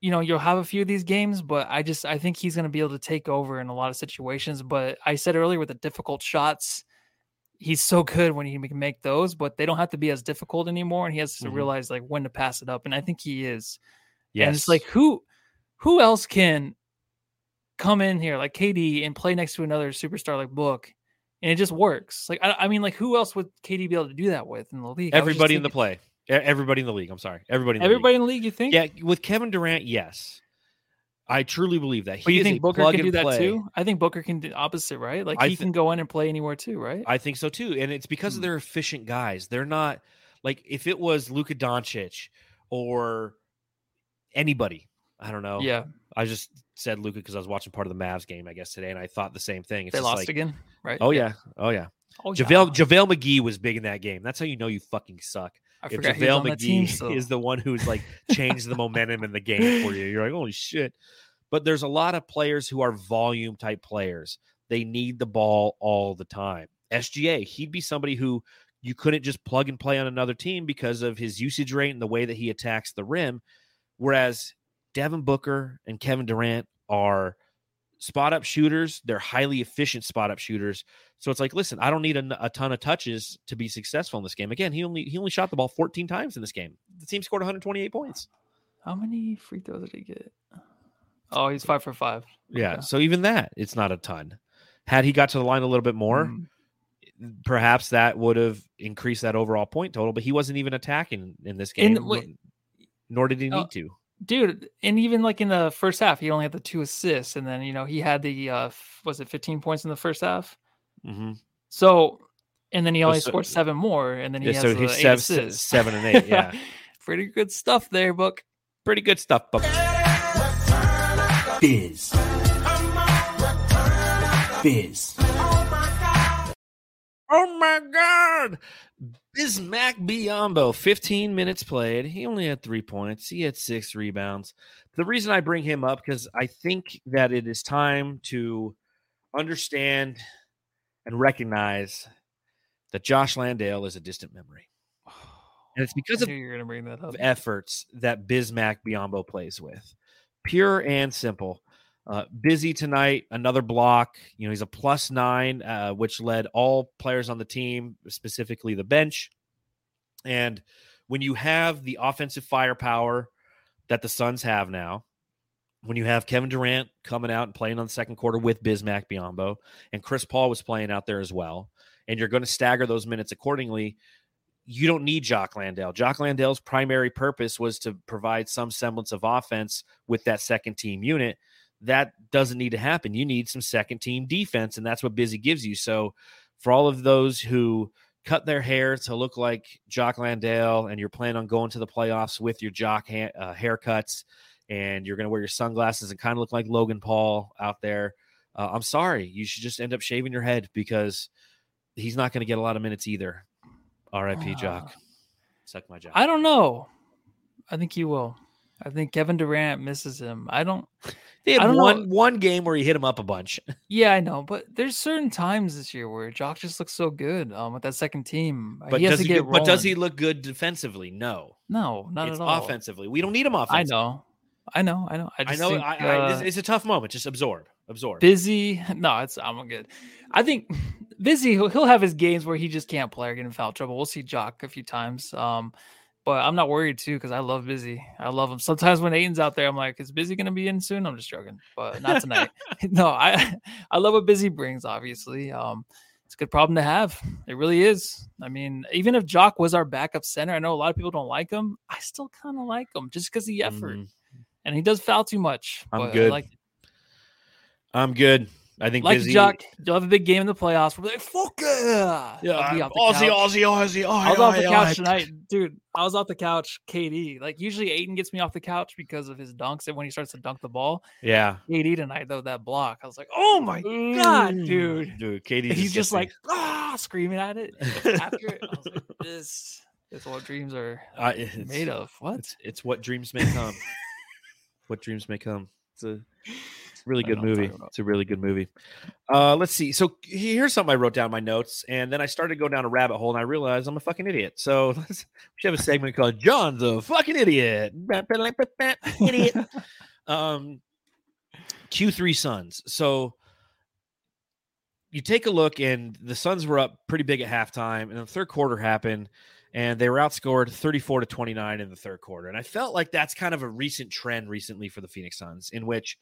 you know, you'll have a few of these games, but I just I think he's gonna be able to take over in a lot of situations. But I said earlier with the difficult shots, he's so good when he can make those, but they don't have to be as difficult anymore. And he has to Mhm. realize like when to pass it up. And I think he is. Yes. And it's like who who else can come in here like KD and play next to another superstar like Book, and it just works. Like I, I mean, like who else would KD be able to do that with in the league? Everybody in the play. Everybody in the league. I'm sorry. Everybody in the everybody in the league. You think? Yeah, with Kevin Durant, yes. I truly believe that. But you think Booker can do that too? I think Booker can do opposite, right? Like he can go in and play anywhere too, right? I think so too. And it's because Hmm. their efficient guys. They're not like if it was Luka Doncic or anybody, I don't know. yeah, I just said Luka because I was watching part of the Mavs game, I guess, today, and I thought the same thing. It's they lost like, again, right? Oh yeah. Oh yeah. oh, JaVale yeah. JaVale McGee was big in that game. That's how you know you fucking suck. I if JaVale that team. McGee So. is the one who's like changed the momentum in the game for you. You're like, holy shit. But there's a lot of players who are volume type players. They need the ball all the time. SGA, he'd be somebody who you couldn't just plug and play on another team because of his usage rate and the way that he attacks the rim. Whereas Devin Booker and Kevin Durant are spot up shooters. They're highly efficient spot up shooters. So it's like, listen, I don't need a, a ton of touches to be successful in this game. Again, he only he only shot the ball 14 times in this game. The team scored 128 points. How many free throws did he get? Oh, he's five for five. Yeah. Okay. So even that, it's not a ton. Had he got to the line a little bit more, Mm. perhaps that would have increased that overall point total. But he wasn't even attacking in this game, And wait- nor did he Oh, need to. Dude and even like in the first half he only had the two assists and then you know he had the uh was it 15 points in the first half hmm so and then he only so- scored seven more and then he Yeah, has so the he's eight sev- assists. seven and eight. Yeah, <laughs> pretty good stuff there book pretty good stuff. But Biz. Biz. Oh my God. Bismack Biyombo, 15 minutes played. He only had three points. He had six rebounds. The reason I bring him up because I think that it is time to understand and recognize that Jock Landale is a distant memory. <sighs> And it's because of you were gonna bring that up efforts that Bismack Biyombo plays with. Pure and simple. Uh, busy tonight, another block. You know, he's a plus nine, uh, which led all players on the team, specifically the bench. And when you have the offensive firepower that the Suns have now, when you have Kevin Durant coming out and playing on the second quarter with Bismack Biyombo, and Chris Paul was playing out there as well, and you're going to stagger those minutes accordingly, you don't need Jock Landale. Jock Landale's primary purpose was to provide some semblance of offense with that second team unit. That doesn't need to happen. You need some second team defense, and that's what Busy gives you. So, for all of those who cut their hair to look like Jock Landale and you're planning on going to the playoffs with your Jock ha- uh, haircuts and you're going to wear your sunglasses and kind of look like Logan Paul out there, uh, I'm sorry. You should just end up shaving your head because he's not going to get a lot of minutes either. R.I.P. Jock. Suck my jock. i don't know i think he will i think kevin durant misses him i don't They I had don't know. one one game where he hit him up a bunch. <laughs> yeah i know but there's certain times this year where jock just looks so good um with that second team But he has does to he? get But does he look good defensively? No. no not it's at all offensively. We don't need him i offensively. know i know i know i, I know. think, I, I, it's, uh, it's a tough moment. Just absorb. Absorb. busy. <laughs> No, it's I'm good. I think <laughs> busy. He'll, he'll have his games where he just can't play or get in foul trouble. We'll see Jock a few times. Um, but I'm not worried too because I love busy. I love him. Sometimes when Ayton's out there, I'm like, is busy gonna be in soon? I'm just joking, but not tonight. <laughs> <laughs> no, I I love what busy brings. Obviously, um, it's a good problem to have. It really is. I mean, even if Jock was our backup center, I know a lot of people don't like him. I still kind of like him just because the effort, Mhm. and he does foul too much. I'm but I good. like I'm good. I think like busy. Jock, you'll have a big game in the playoffs. We'll be like, fuck yeah. Yeah, I'll be off the Aussie. Aussie, Aussie, Aussie. I was off the couch tonight, dude. I was off the couch. KD, like usually Ayton gets me off the couch because of his dunks and when he starts to dunk the ball. Yeah. KD tonight though that block, I was like, oh my god, dude. Dude, KD. He's just like ah, screaming at it. <laughs> After it, I was like, this is what dreams are made of. What? It's, it's what dreams may come. <laughs> what dreams may come. It's a really good know what I'm movie. It's a really good movie. Uh, let's see. So here's something I wrote down in my notes, and then I started to go down a rabbit hole, and I realized I'm a fucking idiot. So <laughs> let's, we should have a segment called "John's a fucking idiot." idiot. <laughs> um, Q3 Suns. So you take a look, and the Suns were up pretty big at halftime, and the third quarter happened, and they were outscored 34 to 29 in the third quarter. And I felt like that's kind of a recent trend recently for the Phoenix Suns, in which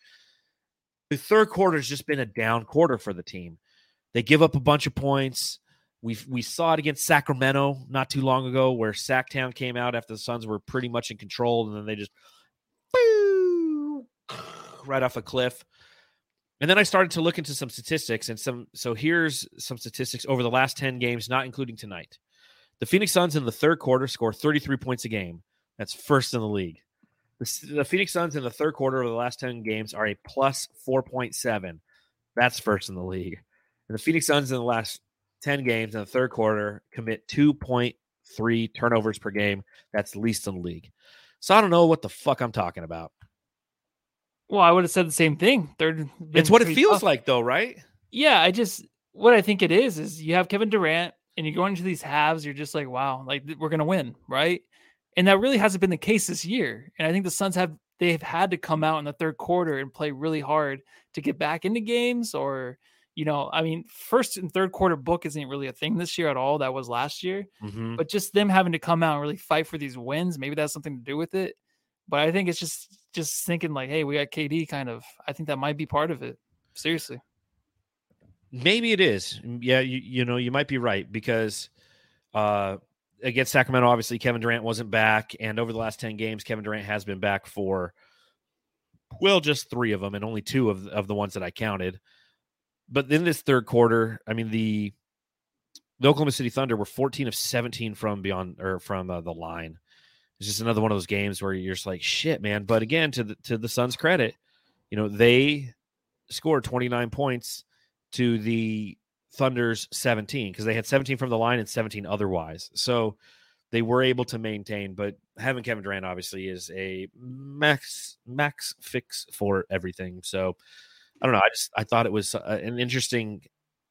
the third quarter has just been a down quarter for the team. They give up a bunch of points. We we saw it against Sacramento not too long ago, where Sacktown came out after the Suns were pretty much in control, and then they just <sniffs> right off a cliff. And then I started to look into some statistics and some. So here's some statistics over the last 10 games, not including tonight. The Phoenix Suns in the third quarter score 33 points a game. That's first in the league. The, the Phoenix Suns in the third quarter of the last 10 games are a plus 4.7. That's first in the league. And the Phoenix Suns in the last 10 games in the third quarter commit 2.3 turnovers per game. That's least in the league. So I don't know what the fuck I'm talking about. Well, I would have said the same thing. Third, It's what it feels tough. like, though, right? Yeah, I just what I think it is is you have Kevin Durant and you go into these halves, you're just like, wow, like we're gonna win, right? And that really hasn't been the case this year. And I think the Suns have they've had to come out in the third quarter and play really hard to get back into games or you know, I mean, first and third quarter book isn't really a thing this year at all. That was last year. Mhm. But just them having to come out and really fight for these wins, maybe that's something to do with it. But I think it's just just thinking like, hey, we got KD kind of. I think that might be part of it. Seriously. Maybe it is. Yeah, you you know you might be right because uh against Sacramento, obviously Kevin Durant wasn't back, and over the last ten games, Kevin Durant has been back for well, just three of them, and only two of of the ones that I counted. But in this third quarter, I mean the the Oklahoma City Thunder were 14 of 17 from beyond or from uh, the line. It's just another one of those games where you're just like, shit, man. But again, to the to the Suns' credit, you know they scored 29 points to the Thunder's 17 because they had 17 from the line and 17 otherwise. So they were able to maintain, but having Kevin Durant obviously is a max max fix for everything. So I don't know. I just I thought it was uh, an interesting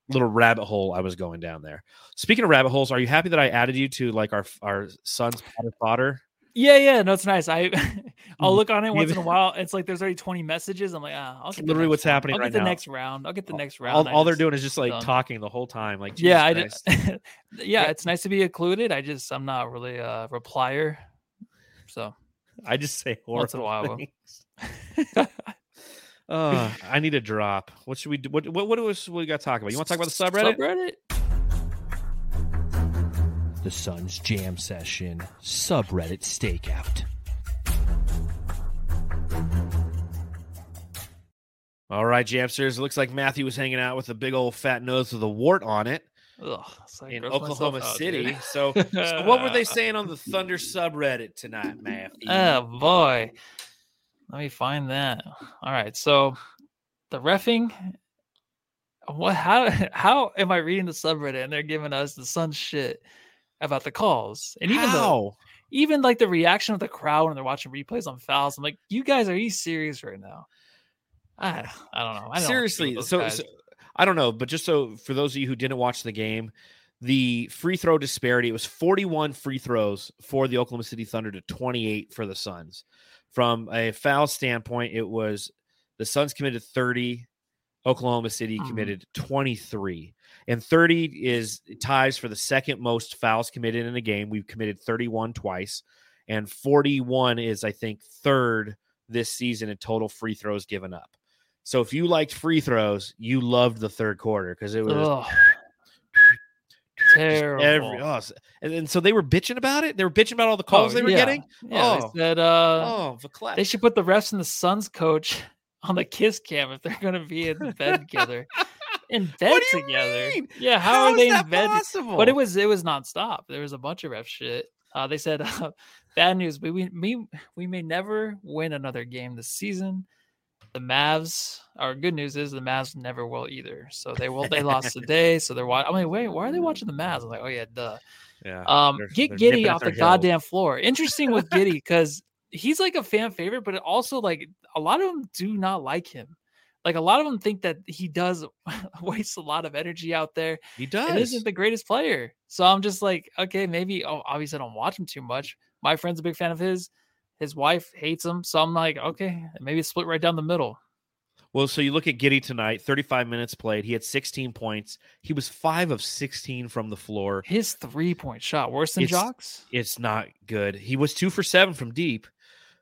little rabbit hole I was going down there. Speaking of rabbit holes, are you happy that I added you to like our our son's fodder? Yeah, yeah, no, it's nice. I <laughs> I'll Mm, look on it once in a while. It's like there's already 20 messages. I'm like, ah, I'll It's get literally what's round. happening I'll right get the now. next round. I'll get the next round. All, I all they're doing is just like done. talking the whole time. Like yeah, I just, Christ. <laughs> yeah, it's nice to be included. I just I'm not really a replier. So I just say Once in a while. <laughs> Uh, I need a drop. What should we do? What what what, was, what we got to talk about? You want to talk about the subreddit? subreddit. The Sun's Jam Session subreddit stakeout. All right, Jamsters. It looks like Matthew was hanging out with a big old fat nose with a wart on it Ugh, like in Oklahoma out, City. So, <laughs> so, what were they saying on the Thunder subreddit tonight, Matthew? Oh boy. Let me find that. All right. So the refing what how <laughs> how am I reading the subreddit and they're giving us the sun shit about the calls? And even though even like the reaction of the crowd when they're watching replays on fouls, I'm like, you guys are you serious right now? I I don't know. I don't Seriously, so, so I don't know, but just so for those of you who didn't watch the game, the free throw disparity it was 41 free throws for the Oklahoma City Thunder to 28 for the Suns. From a foul standpoint, it was the Suns committed 30, Oklahoma City Mhm. committed 23. And 30 is ties for the second most fouls committed in a game. We've committed 31 twice, and 41 is I think third this season in total free throws given up. So if you liked free throws, you loved the third quarter because it was Ugh. <sighs> terrible. every oh, and, and so they were bitching about it. They were bitching about all the calls Oh, they were yeah. getting. Yeah, Oh. they said uh oh, They should put the refs and the Suns coach <laughs> on the kiss cam if they're going to be in bed together. In <laughs> bed What do you together. mean? Yeah, how, How are they in bed? possible? But it was it was nonstop. There was a bunch of ref shit. Uh, they said uh, <laughs> bad news. We, we we we may never win another game this season. The Mavs. Our good news is the Mavs never will either. So they will. They lost <laughs> today. So they're watching. I'm like, wait, why are they watching the Mavs? I'm like, oh yeah, duh. yeah. Um, they're- get they're Giddey off the goddamn floor. Interesting with Giddey <laughs> because he's like a fan favorite, but also like a lot of them do not like him. Like a lot of them think that he does <laughs> waste a lot of energy out there He does. isn't the greatest player. So I'm just like, okay, maybe. Oh, obviously I don't watch him too much. My friend's a big fan of his. His wife hates him, so I'm like, okay, maybe split right down the middle. Well, so you look at Giddey tonight, 35 minutes played. He had 16 points. He was five of 16 from the floor. His three point shot worse than It's- Jocks. It's not good. He was two for seven from deep.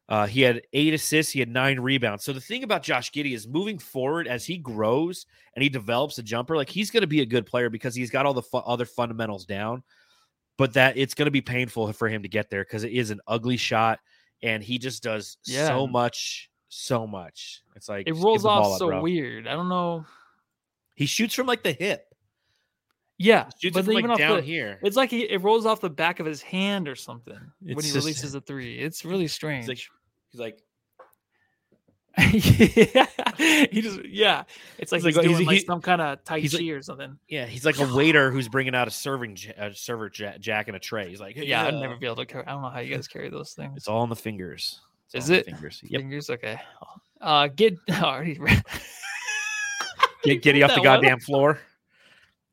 Uh, he had eight assists. He had nine rebounds. So the thing about Josh Giddey is moving forward as he grows and he develops a jumper, like he's going to be a good player because he's got all the fu- other fundamentals down. But that it's going to be painful for him to get there because it is an ugly shot, and he just does Yeah. so much, so much. It's like It rolls give the ball off up, so bro. weird. I don't know. He shoots from like the hip. Yeah, Shoots but from even like off down the, here. It's like he, it rolls off the back of his hand or something when he just- releases a three. It's really strange. He's like, yeah, <laughs> he just yeah. It's like He's he's, like, doing he's- like he- some kind of tai chi like- or something. yeah, he's like a waiter who's bringing out a serving a server ja- jack and a tray. He's like, Yeah, I'd never be able to carry. I don't know how you guys carry those things. It's all in the fingers. It's Is all in the it? fingers? Yep. Fingers, okay. Uh, get <laughs> already. Get <laughs> Giddey off the one. goddamn floor.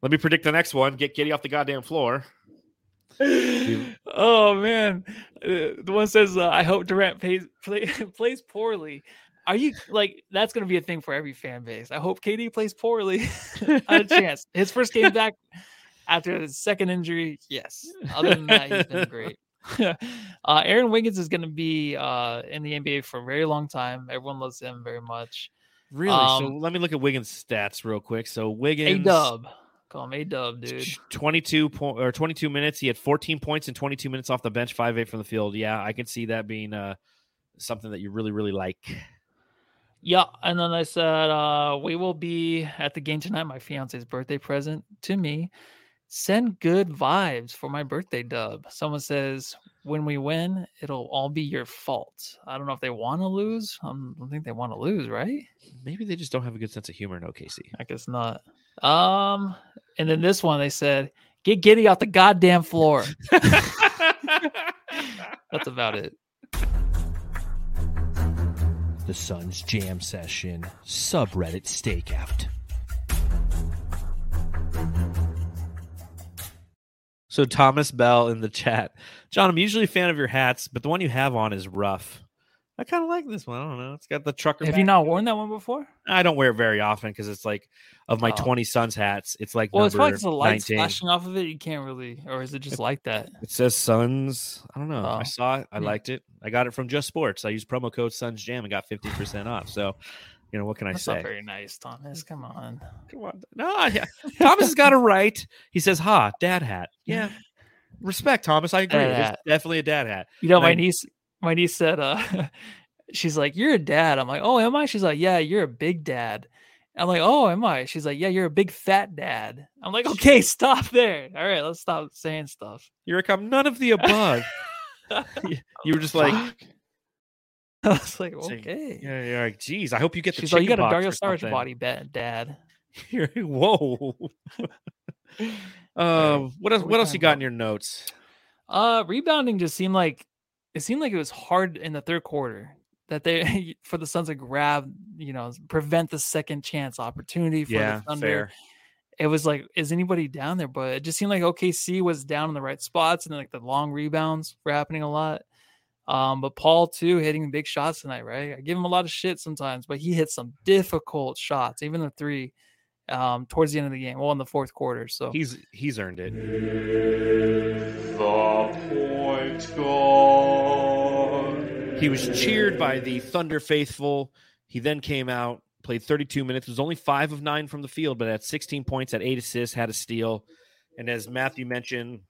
Let me predict the next one. Get Giddey off the goddamn floor. oh man, Uh, the one says, uh, "I hope Durant pays, play, plays poorly." Are you like that's gonna be a thing for every fan base? I hope KD plays poorly. <laughs> A <laughs> chance. His first game back after his second injury, yes. Other than that, he's been great. <laughs> uh, Aaron Wiggins is going to be uh, in the NBA for a very long time. Everyone loves him very much. Really? so Um, let me look at Wiggins' stats real quick. So Wiggins, A Dub, call him A Dub, dude. 22 point or 22 minutes. He had 14 points and 22 minutes off the bench, five eight from the field. Yeah, I can see that being uh something that you really really like. Yeah, and then I said uh, we will be at the game tonight. My fiance's birthday present to me. Send good vibes for my birthday dub. Someone says when we win, it'll all be your fault. I don't know if they want to lose. Um, I don't think they want to lose, right? Maybe they just don't have a good sense of humor in OKC. I guess not. Um, and then this one they said, "Get Giddey off the goddamn floor." <laughs> <laughs> That's about it. The Suns Jam Session subreddit stakeout. So Thomas Bell in the chat, John. I'm usually a fan of your hats, but the one you have on is rough. I kind of like this one. I don't know. It's got the trucker. Have you not worn that one before? I don't wear it very often because it's like of my Oh. 20 Suns hats. It's like Well, it's probably because the light 19. flashing off of it. You can't really, or is it just like that? It says Suns. I don't know. I Oh. saw it. I Hmm. liked it. I got it from Just Sports. I used promo code Suns Jam and got 15% off. So, you know, what can I That's say? not very nice, Thomas. Come on. Come on. No, I- Thomas has got it right. He says, ha, dad hat. Yeah. <laughs> Respect, Thomas. I agree. It's definitely a dad hat. You know, my Like- niece, my niece said, uh, <laughs> she's like, "You're a dad." I'm like, "Oh, am I?" She's like, "Yeah, you're a big dad." I'm like, "Oh, am I?" She's like, "Yeah, you're a big fat dad." I'm like, "Okay, <laughs> stop there. All right, let's stop saying stuff." You're a come none of the above. <laughs> you you were just like, I was like, "Okay." yeah, you're like, geez, I hope you get the She's like, "You got a chicken Dario pox or Saric something." body, ba- dad." You're- Whoa. Um, what else? What else you got in your notes? Uh, rebounding just seemed like it seemed like it was hard in the third quarter that they <laughs> for the Suns to grab, you know, prevent the second chance opportunity for Yeah, the Thunder. fair. It was like, is anybody down there? But it just seemed like OKC was down in the right spots and like the long rebounds were happening a lot. Um, but Paul too hitting big shots tonight, right? I give him a lot of shit sometimes, but he hit some difficult shots, even the three um towards the end of the game. Well, in the fourth quarter. So He's he's earned it. The point guard. He was cheered by the Thunder faithful. He then came out, played 32 minutes, was only five of nine from the field, but had 16 points, had eight assists, had a steal. And as Matthew mentioned,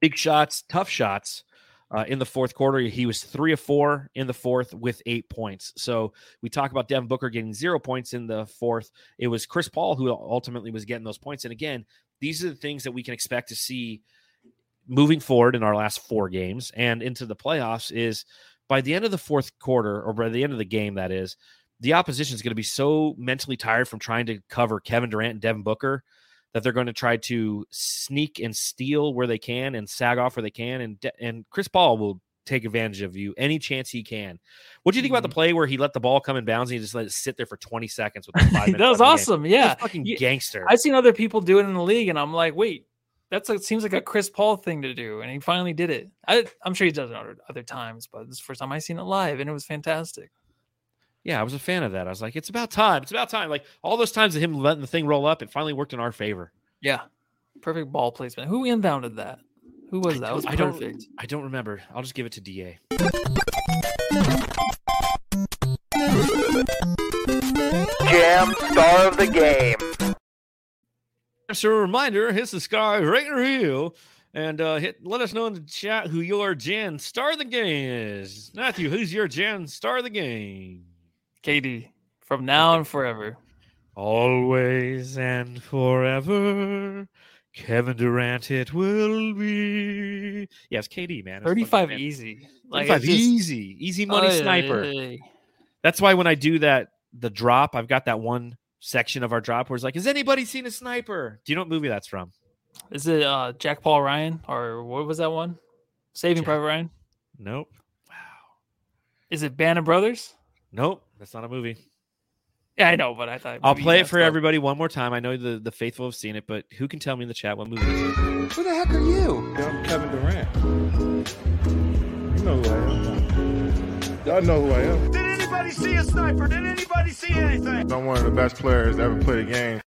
big shots, tough shots. Uh, in the fourth quarter, he was three of four in the fourth with eight points. So we talk about Devin Booker getting zero points in the fourth. It was Chris Paul who ultimately was getting those points. And again, these are the things that we can expect to see moving forward in our last four games and into the playoffs is by the end of the fourth quarter or by the end of the game that is the opposition is going to be so mentally tired from trying to cover Kevin Durant and Devin Booker that they're going to try to sneak and steal where they can and sag off where they can and and Chris Paul will take advantage of you any chance he can. What do you think about the mm-hmm. play where he let the ball come in bounds and he just let it sit there for 20 seconds with five minutes <laughs> that was game? awesome. Yeah. fucking Yeah. gangster. I've seen other people do it in the league, and I'm like, wait, that's a, seems like a Chris Paul thing to do, and he finally did it. I, I'm sure he does it other, other times, but this is the first time I seen it live, and it was fantastic. Yeah, I was a fan of that. I was like, it's about time. It's about time. Like all those times of him letting the thing roll up, it finally worked in our favor. Yeah, perfect ball placement. Who inbounded that? Who was that? It was I don't- perfect. I don't remember. I'll just give it to DA. Jam star of the game. So a reminder, hit the sky right in heel and uh, hit let us know in the chat who your Jam star of the game is. Matthew, who's your Jam star of the game? KD from <laughs> now and forever. Always and forever. Kevin Durant, it will be. Yes, KD, man. It's fucking 35 fan- easy. Like 35 just- easy. Easy money ay, sniper. ay. That's why when I do that, the drop, I've got that one section of our drop where it's like, has anybody seen a sniper? Do you know what movie that's from? Is it uh, Jack Paul Ryan or what was that one? Saving Jack- Private Ryan. Nope. Wow. Is it Band of Brothers? Nope. That's not a movie. Yeah, I know, but I thought I'll play it for the- everybody one more time. I know the, the faithful have seen it, but who can tell me in the chat what movie it is? Who the heck are you? Yeah, I'm Kevin Durant. You know who I am. Y'all know who I am. Did anybody see a sniper? Did anybody see anything? I'm one of the best players to ever play a game.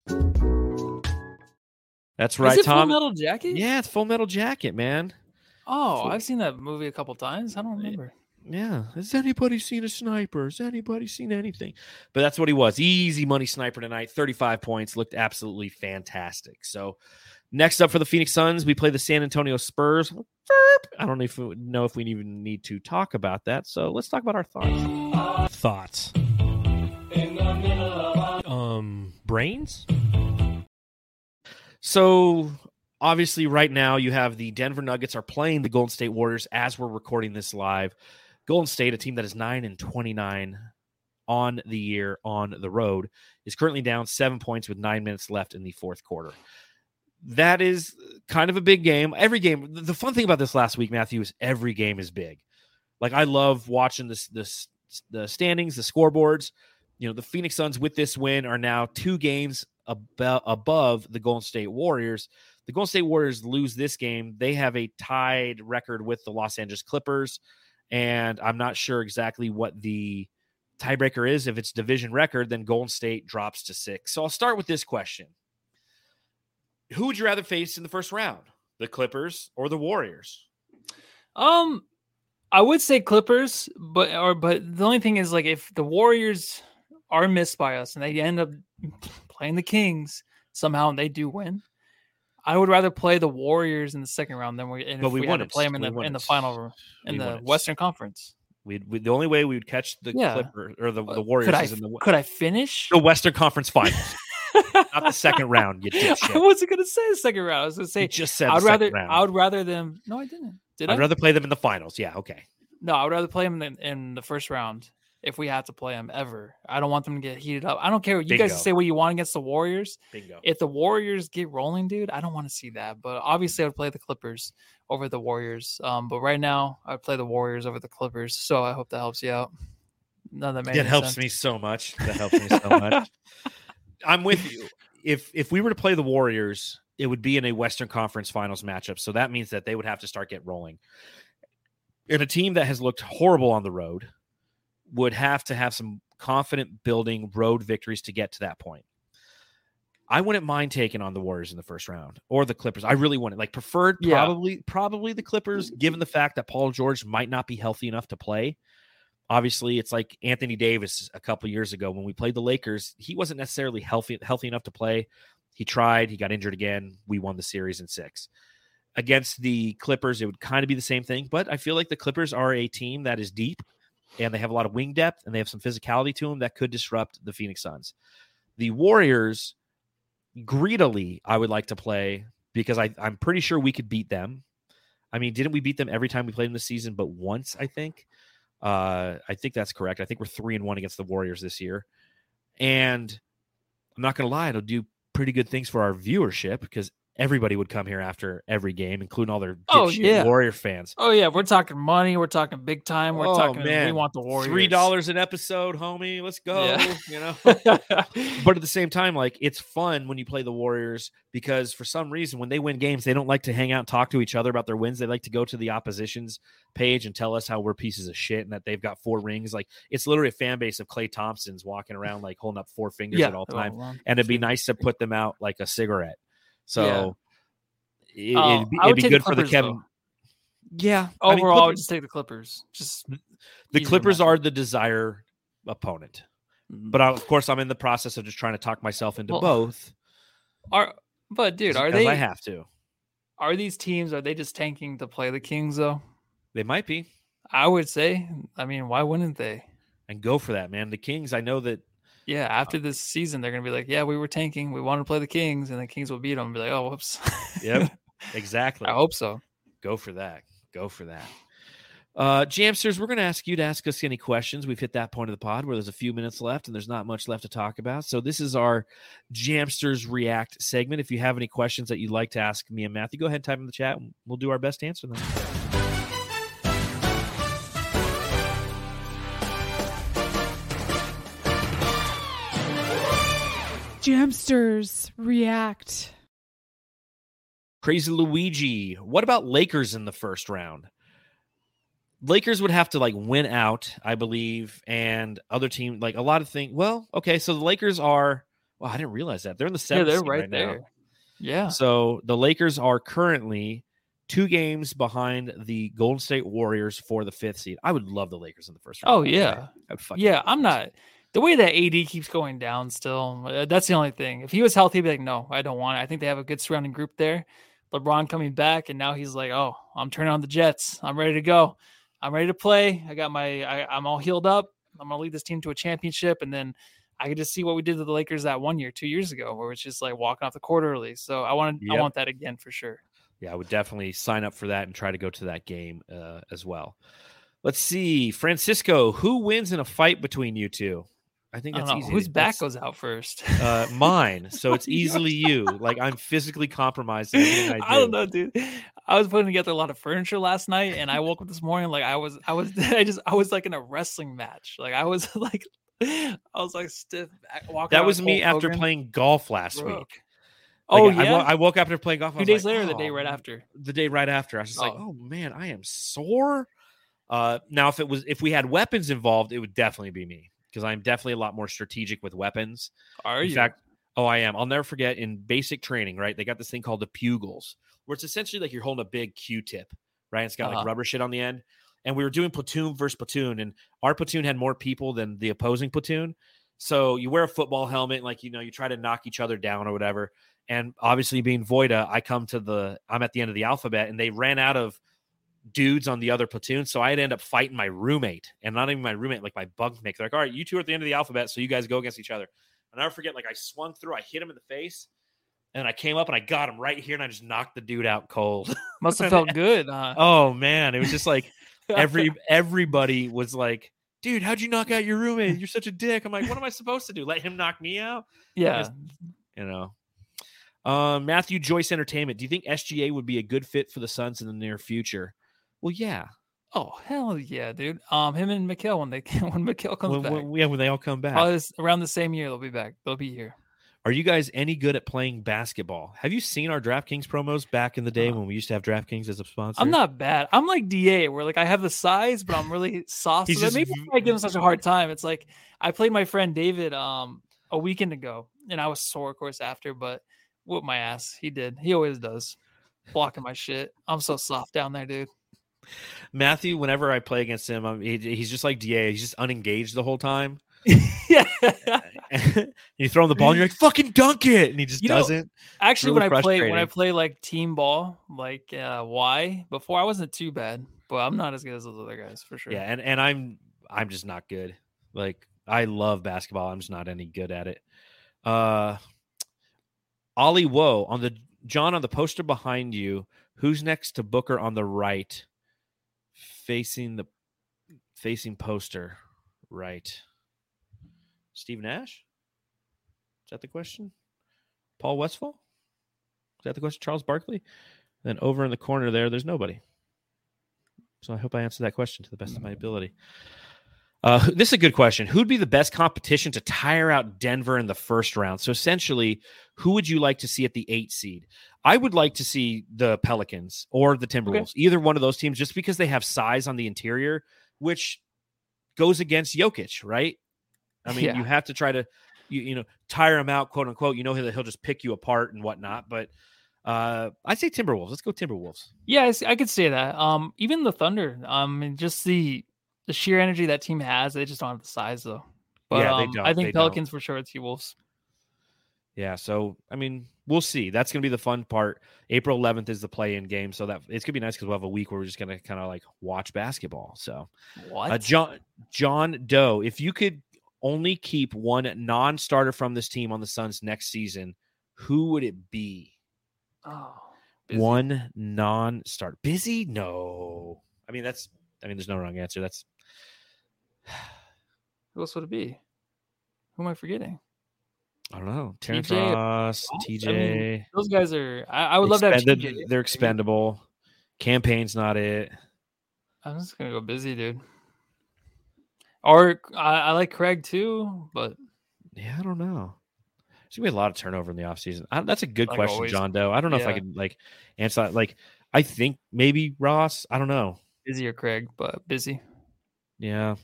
That's right, Is it Full Metal Jacket? Yeah, it's Full Metal Jacket, man. Oh, Full- I've seen that movie a couple times. I don't remember. Yeah. Has anybody seen a sniper? Has anybody seen anything? But that's what he was. Easy money sniper tonight. 35 points. Looked absolutely fantastic. So next up for the Phoenix Suns, we play the San Antonio Spurs. I don't know if we know if we even need to talk about that. So let's talk about our thoughts. Thoughts. Um, brains. So obviously, right now you have the Denver Nuggets are playing the Golden State Warriors as we're recording this live. Golden State, a team that is nine and twenty nine on the year on the road, is currently down seven points with nine minutes left in the fourth quarter. That is kind of a big game. Every game. The fun thing about this last week, Matthew, is every game is big. Like I love watching this this the standings, the scoreboards. You know, the Phoenix Suns with this win are now two games above the Golden State Warriors. The Golden State Warriors lose this game. They have a tied record with the Los Angeles Clippers. And I'm not sure exactly what the tiebreaker is. If it's division record, then Golden State drops to six. So I'll start with this question Who would you rather face in the first round? The Clippers or the Warriors? Um, I would say Clippers, but or but the only thing is like if the Warriors are missed by us and they end up <laughs> playing the Kings somehow and they do win, I would rather play the Warriors in the second round than we. And But if we we, had to play them in We the in the final in We the. Western Conference. We'd, we the only way we would catch the Yeah. Clipper or the, the Uh, Warriors Could I in the, could I finish? the Western Conference Finals, <laughs> not the second round. You <laughs> I wasn't gonna say the second round. I was gonna You say just said I'd rather round. I would rather them. No, I didn't. Did I'd I? rather play them in the finals. Yeah, okay. No, I would rather play them in, in the first round if we had to play them ever. I don't want them to get heated up. I don't care. What you guys say what you want against the Warriors. Bingo. If the Warriors get rolling, dude, I don't want to see that. But obviously, I would play the Clippers over the Warriors. Um, but right now, I would play the Warriors over the Clippers. So I hope that helps you out. None of that any helps sense. me so much. That helps me so much. <laughs> I'm with you. If if we were to play the Warriors, it would be in a Western Conference Finals matchup. So that means that they would have to start get rolling. And a team that has looked horrible on the road would have to have some confident building road victories to get to that point. I wouldn't mind taking on the Warriors in the first round or the Clippers. I really wouldn't. Like preferred Yeah. probably probably the Clippers given the fact that Paul George might not be healthy enough to play. Obviously, it's like Anthony Davis a couple years ago when we played the Lakers, he wasn't necessarily healthy healthy enough to play. He tried, he got injured again. We won the series in 6. Against the Clippers, it would kind of be the same thing, but I feel like the Clippers are a team that is deep and they have a lot of wing depth and they have some physicality to them that could disrupt the Phoenix Suns. The Warriors, greedily, I would like to play because I, I'm pretty sure we could beat them. I mean, didn't we beat them every time we played them this season? But once, I think. Uh, I think that's correct. I think we're three and one against the Warriors this year, and I'm not going to lie, it'll do pretty good things for our viewership because everybody would come here after every game, including all their Oh, yeah. Warrior fans. Oh yeah, we're talking money. We're talking big time. We're Oh, talking. We want the Warriors. Three dollars an episode, homie. Let's go. Yeah. You know. <laughs> but at the same time, like it's fun when you play the Warriors because for some reason, when they win games, they don't like to hang out and talk to each other about their wins. They like to go to the opposition's page and tell us how we're pieces of shit and that they've got four rings. Like it's literally a fan base of Klay Thompsons walking around like holding up four fingers yeah, at all oh, well, time. And it'd be nice to put them out like a cigarette. So it, Oh, would be, it'd be take the good for the Kevin. though. Yeah. I mean, Overall, I would just take the Clippers. Just the Clippers are the desire opponent. Mhm. But I, of course, I'm in the process of just trying to talk myself into Well, both. are but dude, are they? I have to. Are these teams? Are they just tanking to play the Kings though? They might be. I would say. I mean, why wouldn't they? And go for that, man. The Kings, I know that Yeah, after this season, they're gonna be like, "Yeah, we were tanking. We wanted to play the Kings, and the Kings will beat them." And be like, "Oh, whoops." Yep. <laughs> exactly. I hope so. Go for that. Go for that. Uh, Jamsters, we're going to ask you to ask us any questions. We've hit that point of the pod where there's a few minutes left and there's not much left to talk about. So this is our Jamsters React segment. If you have any questions that you'd like to ask me and Matthew, go ahead and type in the chat. And we'll do our best to answer them. Jamsters react. Crazy Luigi. What about Lakers in the first round? Lakers would have to like win out, I believe, and other team like a lot of things. Well, okay, so the Lakers are. Well, I didn't realize that they're in the seventh. Yeah, they're seed right, now. there. Yeah. So the Lakers are currently two games behind the Golden State Warriors for the fifth seed. I would love the Lakers in the first round. Oh by the way. yeah. I'd fucking Yeah, I'm this. not. The way that AD keeps going down, still, uh, that's the only thing. If he was healthy, he'd be like, no, I don't want it. I think they have a good surrounding group there. LeBron coming back, and now he's like, oh, I'm turning on the Jets. I'm ready to go. I'm ready to play. I got my, I, I'm all healed up. I'm gonna lead this team to a championship, and then I could just see what we did to the Lakers that one year, two years ago, where it's just like walking off the court early. So I want, I Yep. want that again for sure. Yeah, I would definitely sign up for that and try to go to that game uh, as well. Let's see, Francisco. Who wins in a fight between you two? I think I that's know easy. whose back That's, goes out first. uh, mine. <laughs> So it's easily you. Like I'm physically compromised. I. <laughs> I don't know, dude. I was putting together a lot of furniture last night, and I woke up this morning like I was, I was, <laughs> I just, I was like in a wrestling match. Like I was like, I was like stiff walking. That was me after playing golf last Bro. week. Oh Like, I, yeah, wo- I woke up after playing golf. Two days like, later, or the day "Oh, right after. the day right after. I was just like, Oh. oh man, I am sore. Uh, now, if it was if we had weapons involved, it would definitely be me because I'm definitely a lot more strategic with weapons. Are in you? fact, oh, I am. I'll never forget in basic training. Right, they got this thing called the pugils, where it's essentially like you're holding a big Q-tip. Right, it's got Uh-huh. like rubber shit on the end. And we were doing platoon versus platoon, and our platoon had more people than the opposing platoon. So you wear a football helmet, like you know, you try to knock each other down or whatever. And obviously, being Voida, I come to the I'm at the end of the alphabet, and they ran out of dudes on the other platoon. So I'd end up fighting my roommate, and not even my roommate, like my bunkmate. They're like, all right, you two are at the end of the alphabet, so you guys go against each other. And I forget, like I swung through, I hit him in the face, and I came up and I got him right here, and I just knocked the dude out cold. <laughs> Must have felt good. Huh? oh man, it was just like <laughs> every everybody was like, dude, how'd you knock out your roommate? You're such a dick. I'm like, what am I supposed to do? Let him knock me out? yeah. Yes. You know. Um, Matthew Joyce Entertainment. Do you think SGA would be a good fit for the Suns in the near future? Well, yeah. Oh hell yeah, dude. Um, him and Mikal when they <laughs> when Mikal comes When, back, when- yeah, when they all come back. this- around the same year they'll be back. They'll be here. Are you guys any good at playing basketball? Have you seen our DraftKings promos back in the day Uh, when we used to have DraftKings as a sponsor? I'm not bad. I'm like Da, where like I have the size, but I'm really <laughs> soft. So just maybe I give him such a hard time. It's like I played my friend David um a weekend ago, and I was sore, of course, after, but whoop my ass. He did. He always does. Blocking my shit. I'm so soft down there, dude. Matthew, whenever I play against him, I'm, he, he's just like DA. He's just unengaged the whole time. yeah. <laughs> <laughs> you throw him the ball and you're like, fucking dunk it. And he just You doesn't. Actually, really when I play when I play like team ball, like uh Y, before I wasn't too bad, but I'm not as good as those other guys for sure. Yeah, and, and I'm I'm just not good. Like I love basketball. I'm just not any good at it. Uh Ollie Woe on the John on the poster behind you. Who's next to Booker on the right? Facing the facing poster. Right. Steve Nash? Is that the question? Paul Westphal? Is that the question? Charles Barkley? Then over in the corner there, there's nobody. So I hope I answered that question to the best of my ability. Uh, <laughs> this is a good question. Who'd be the best competition to tire out Denver in the first round? So essentially, who would you like to see at the eight seed? I would like to see the Pelicans or the Timberwolves, either one of those teams, just because they have size on the interior, which goes against Jokic, right? I mean, Yeah. you have to try to, you, you know, tire him out, quote unquote. You know he'll, he'll just pick you apart and whatnot. But uh, I'd say Timberwolves. Let's go Timberwolves. Yeah, I could say that. Um, even the Thunder, um, just the the sheer energy that team has, they just don't have the size though. But Yeah, they um, don't, I they think don't. Pelicans for sure. T Wolves. Yeah, so I mean, we'll see. That's going to be the fun part. April 11th is the play-in game, so that it's going to be nice because we'll have a week where we're just going to kind of like watch basketball. So, What? uh, John John Doe, if you could only keep one non-starter from this team on the Suns next season, who would it be? oh, busy. One non-start. Busy? No. I mean, that's. I mean, there's no wrong answer. That's. Who else would it be? Who am I forgetting? I don't know. Terrence TJ Ross, I TJ. mean, those guys are. I, I would love to have. TJ. They're expendable. Cam Payne's not it. I'm just gonna go busy, dude. Or I, I like Craig too, but Yeah, I don't know. There's gonna be a lot of turnover in the offseason. I, that's a good Like question, always. John Doe. I don't know if I Yeah. could like answer that. Like, I think maybe Ross. I don't know. Busier, Craig, but busy. Yeah.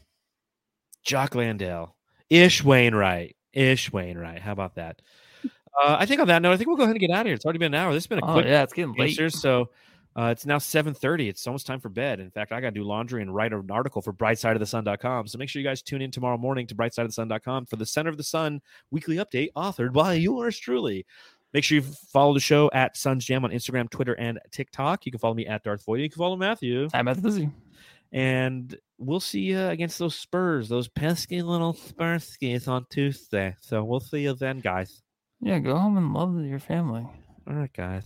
Jock Landale. Ish Wainwright. Ish Wainwright. How about that? Uh, I think on that note, I think we'll go ahead and get out of here. It's already been an hour. This has been a Oh quick yeah, it's getting late. Youngsters, So uh, it's now 7.30. It's almost time for bed. In fact, I got to do laundry and write an article for brightsideofthesun.com. So make sure you guys tune in tomorrow morning to brightsideofthesun.com for the Center of the Sun weekly update authored by <laughs> yours truly. Make sure you follow the show at Suns Jam on Instagram, Twitter, and TikTok. You can follow me at Darth Void. You can follow Matthew. I'm at the busy. And we'll see you against those Spurs, those pesky little Spurskis on Tuesday. So we'll see you then, guys. Yeah, go home and love your family. All right, guys.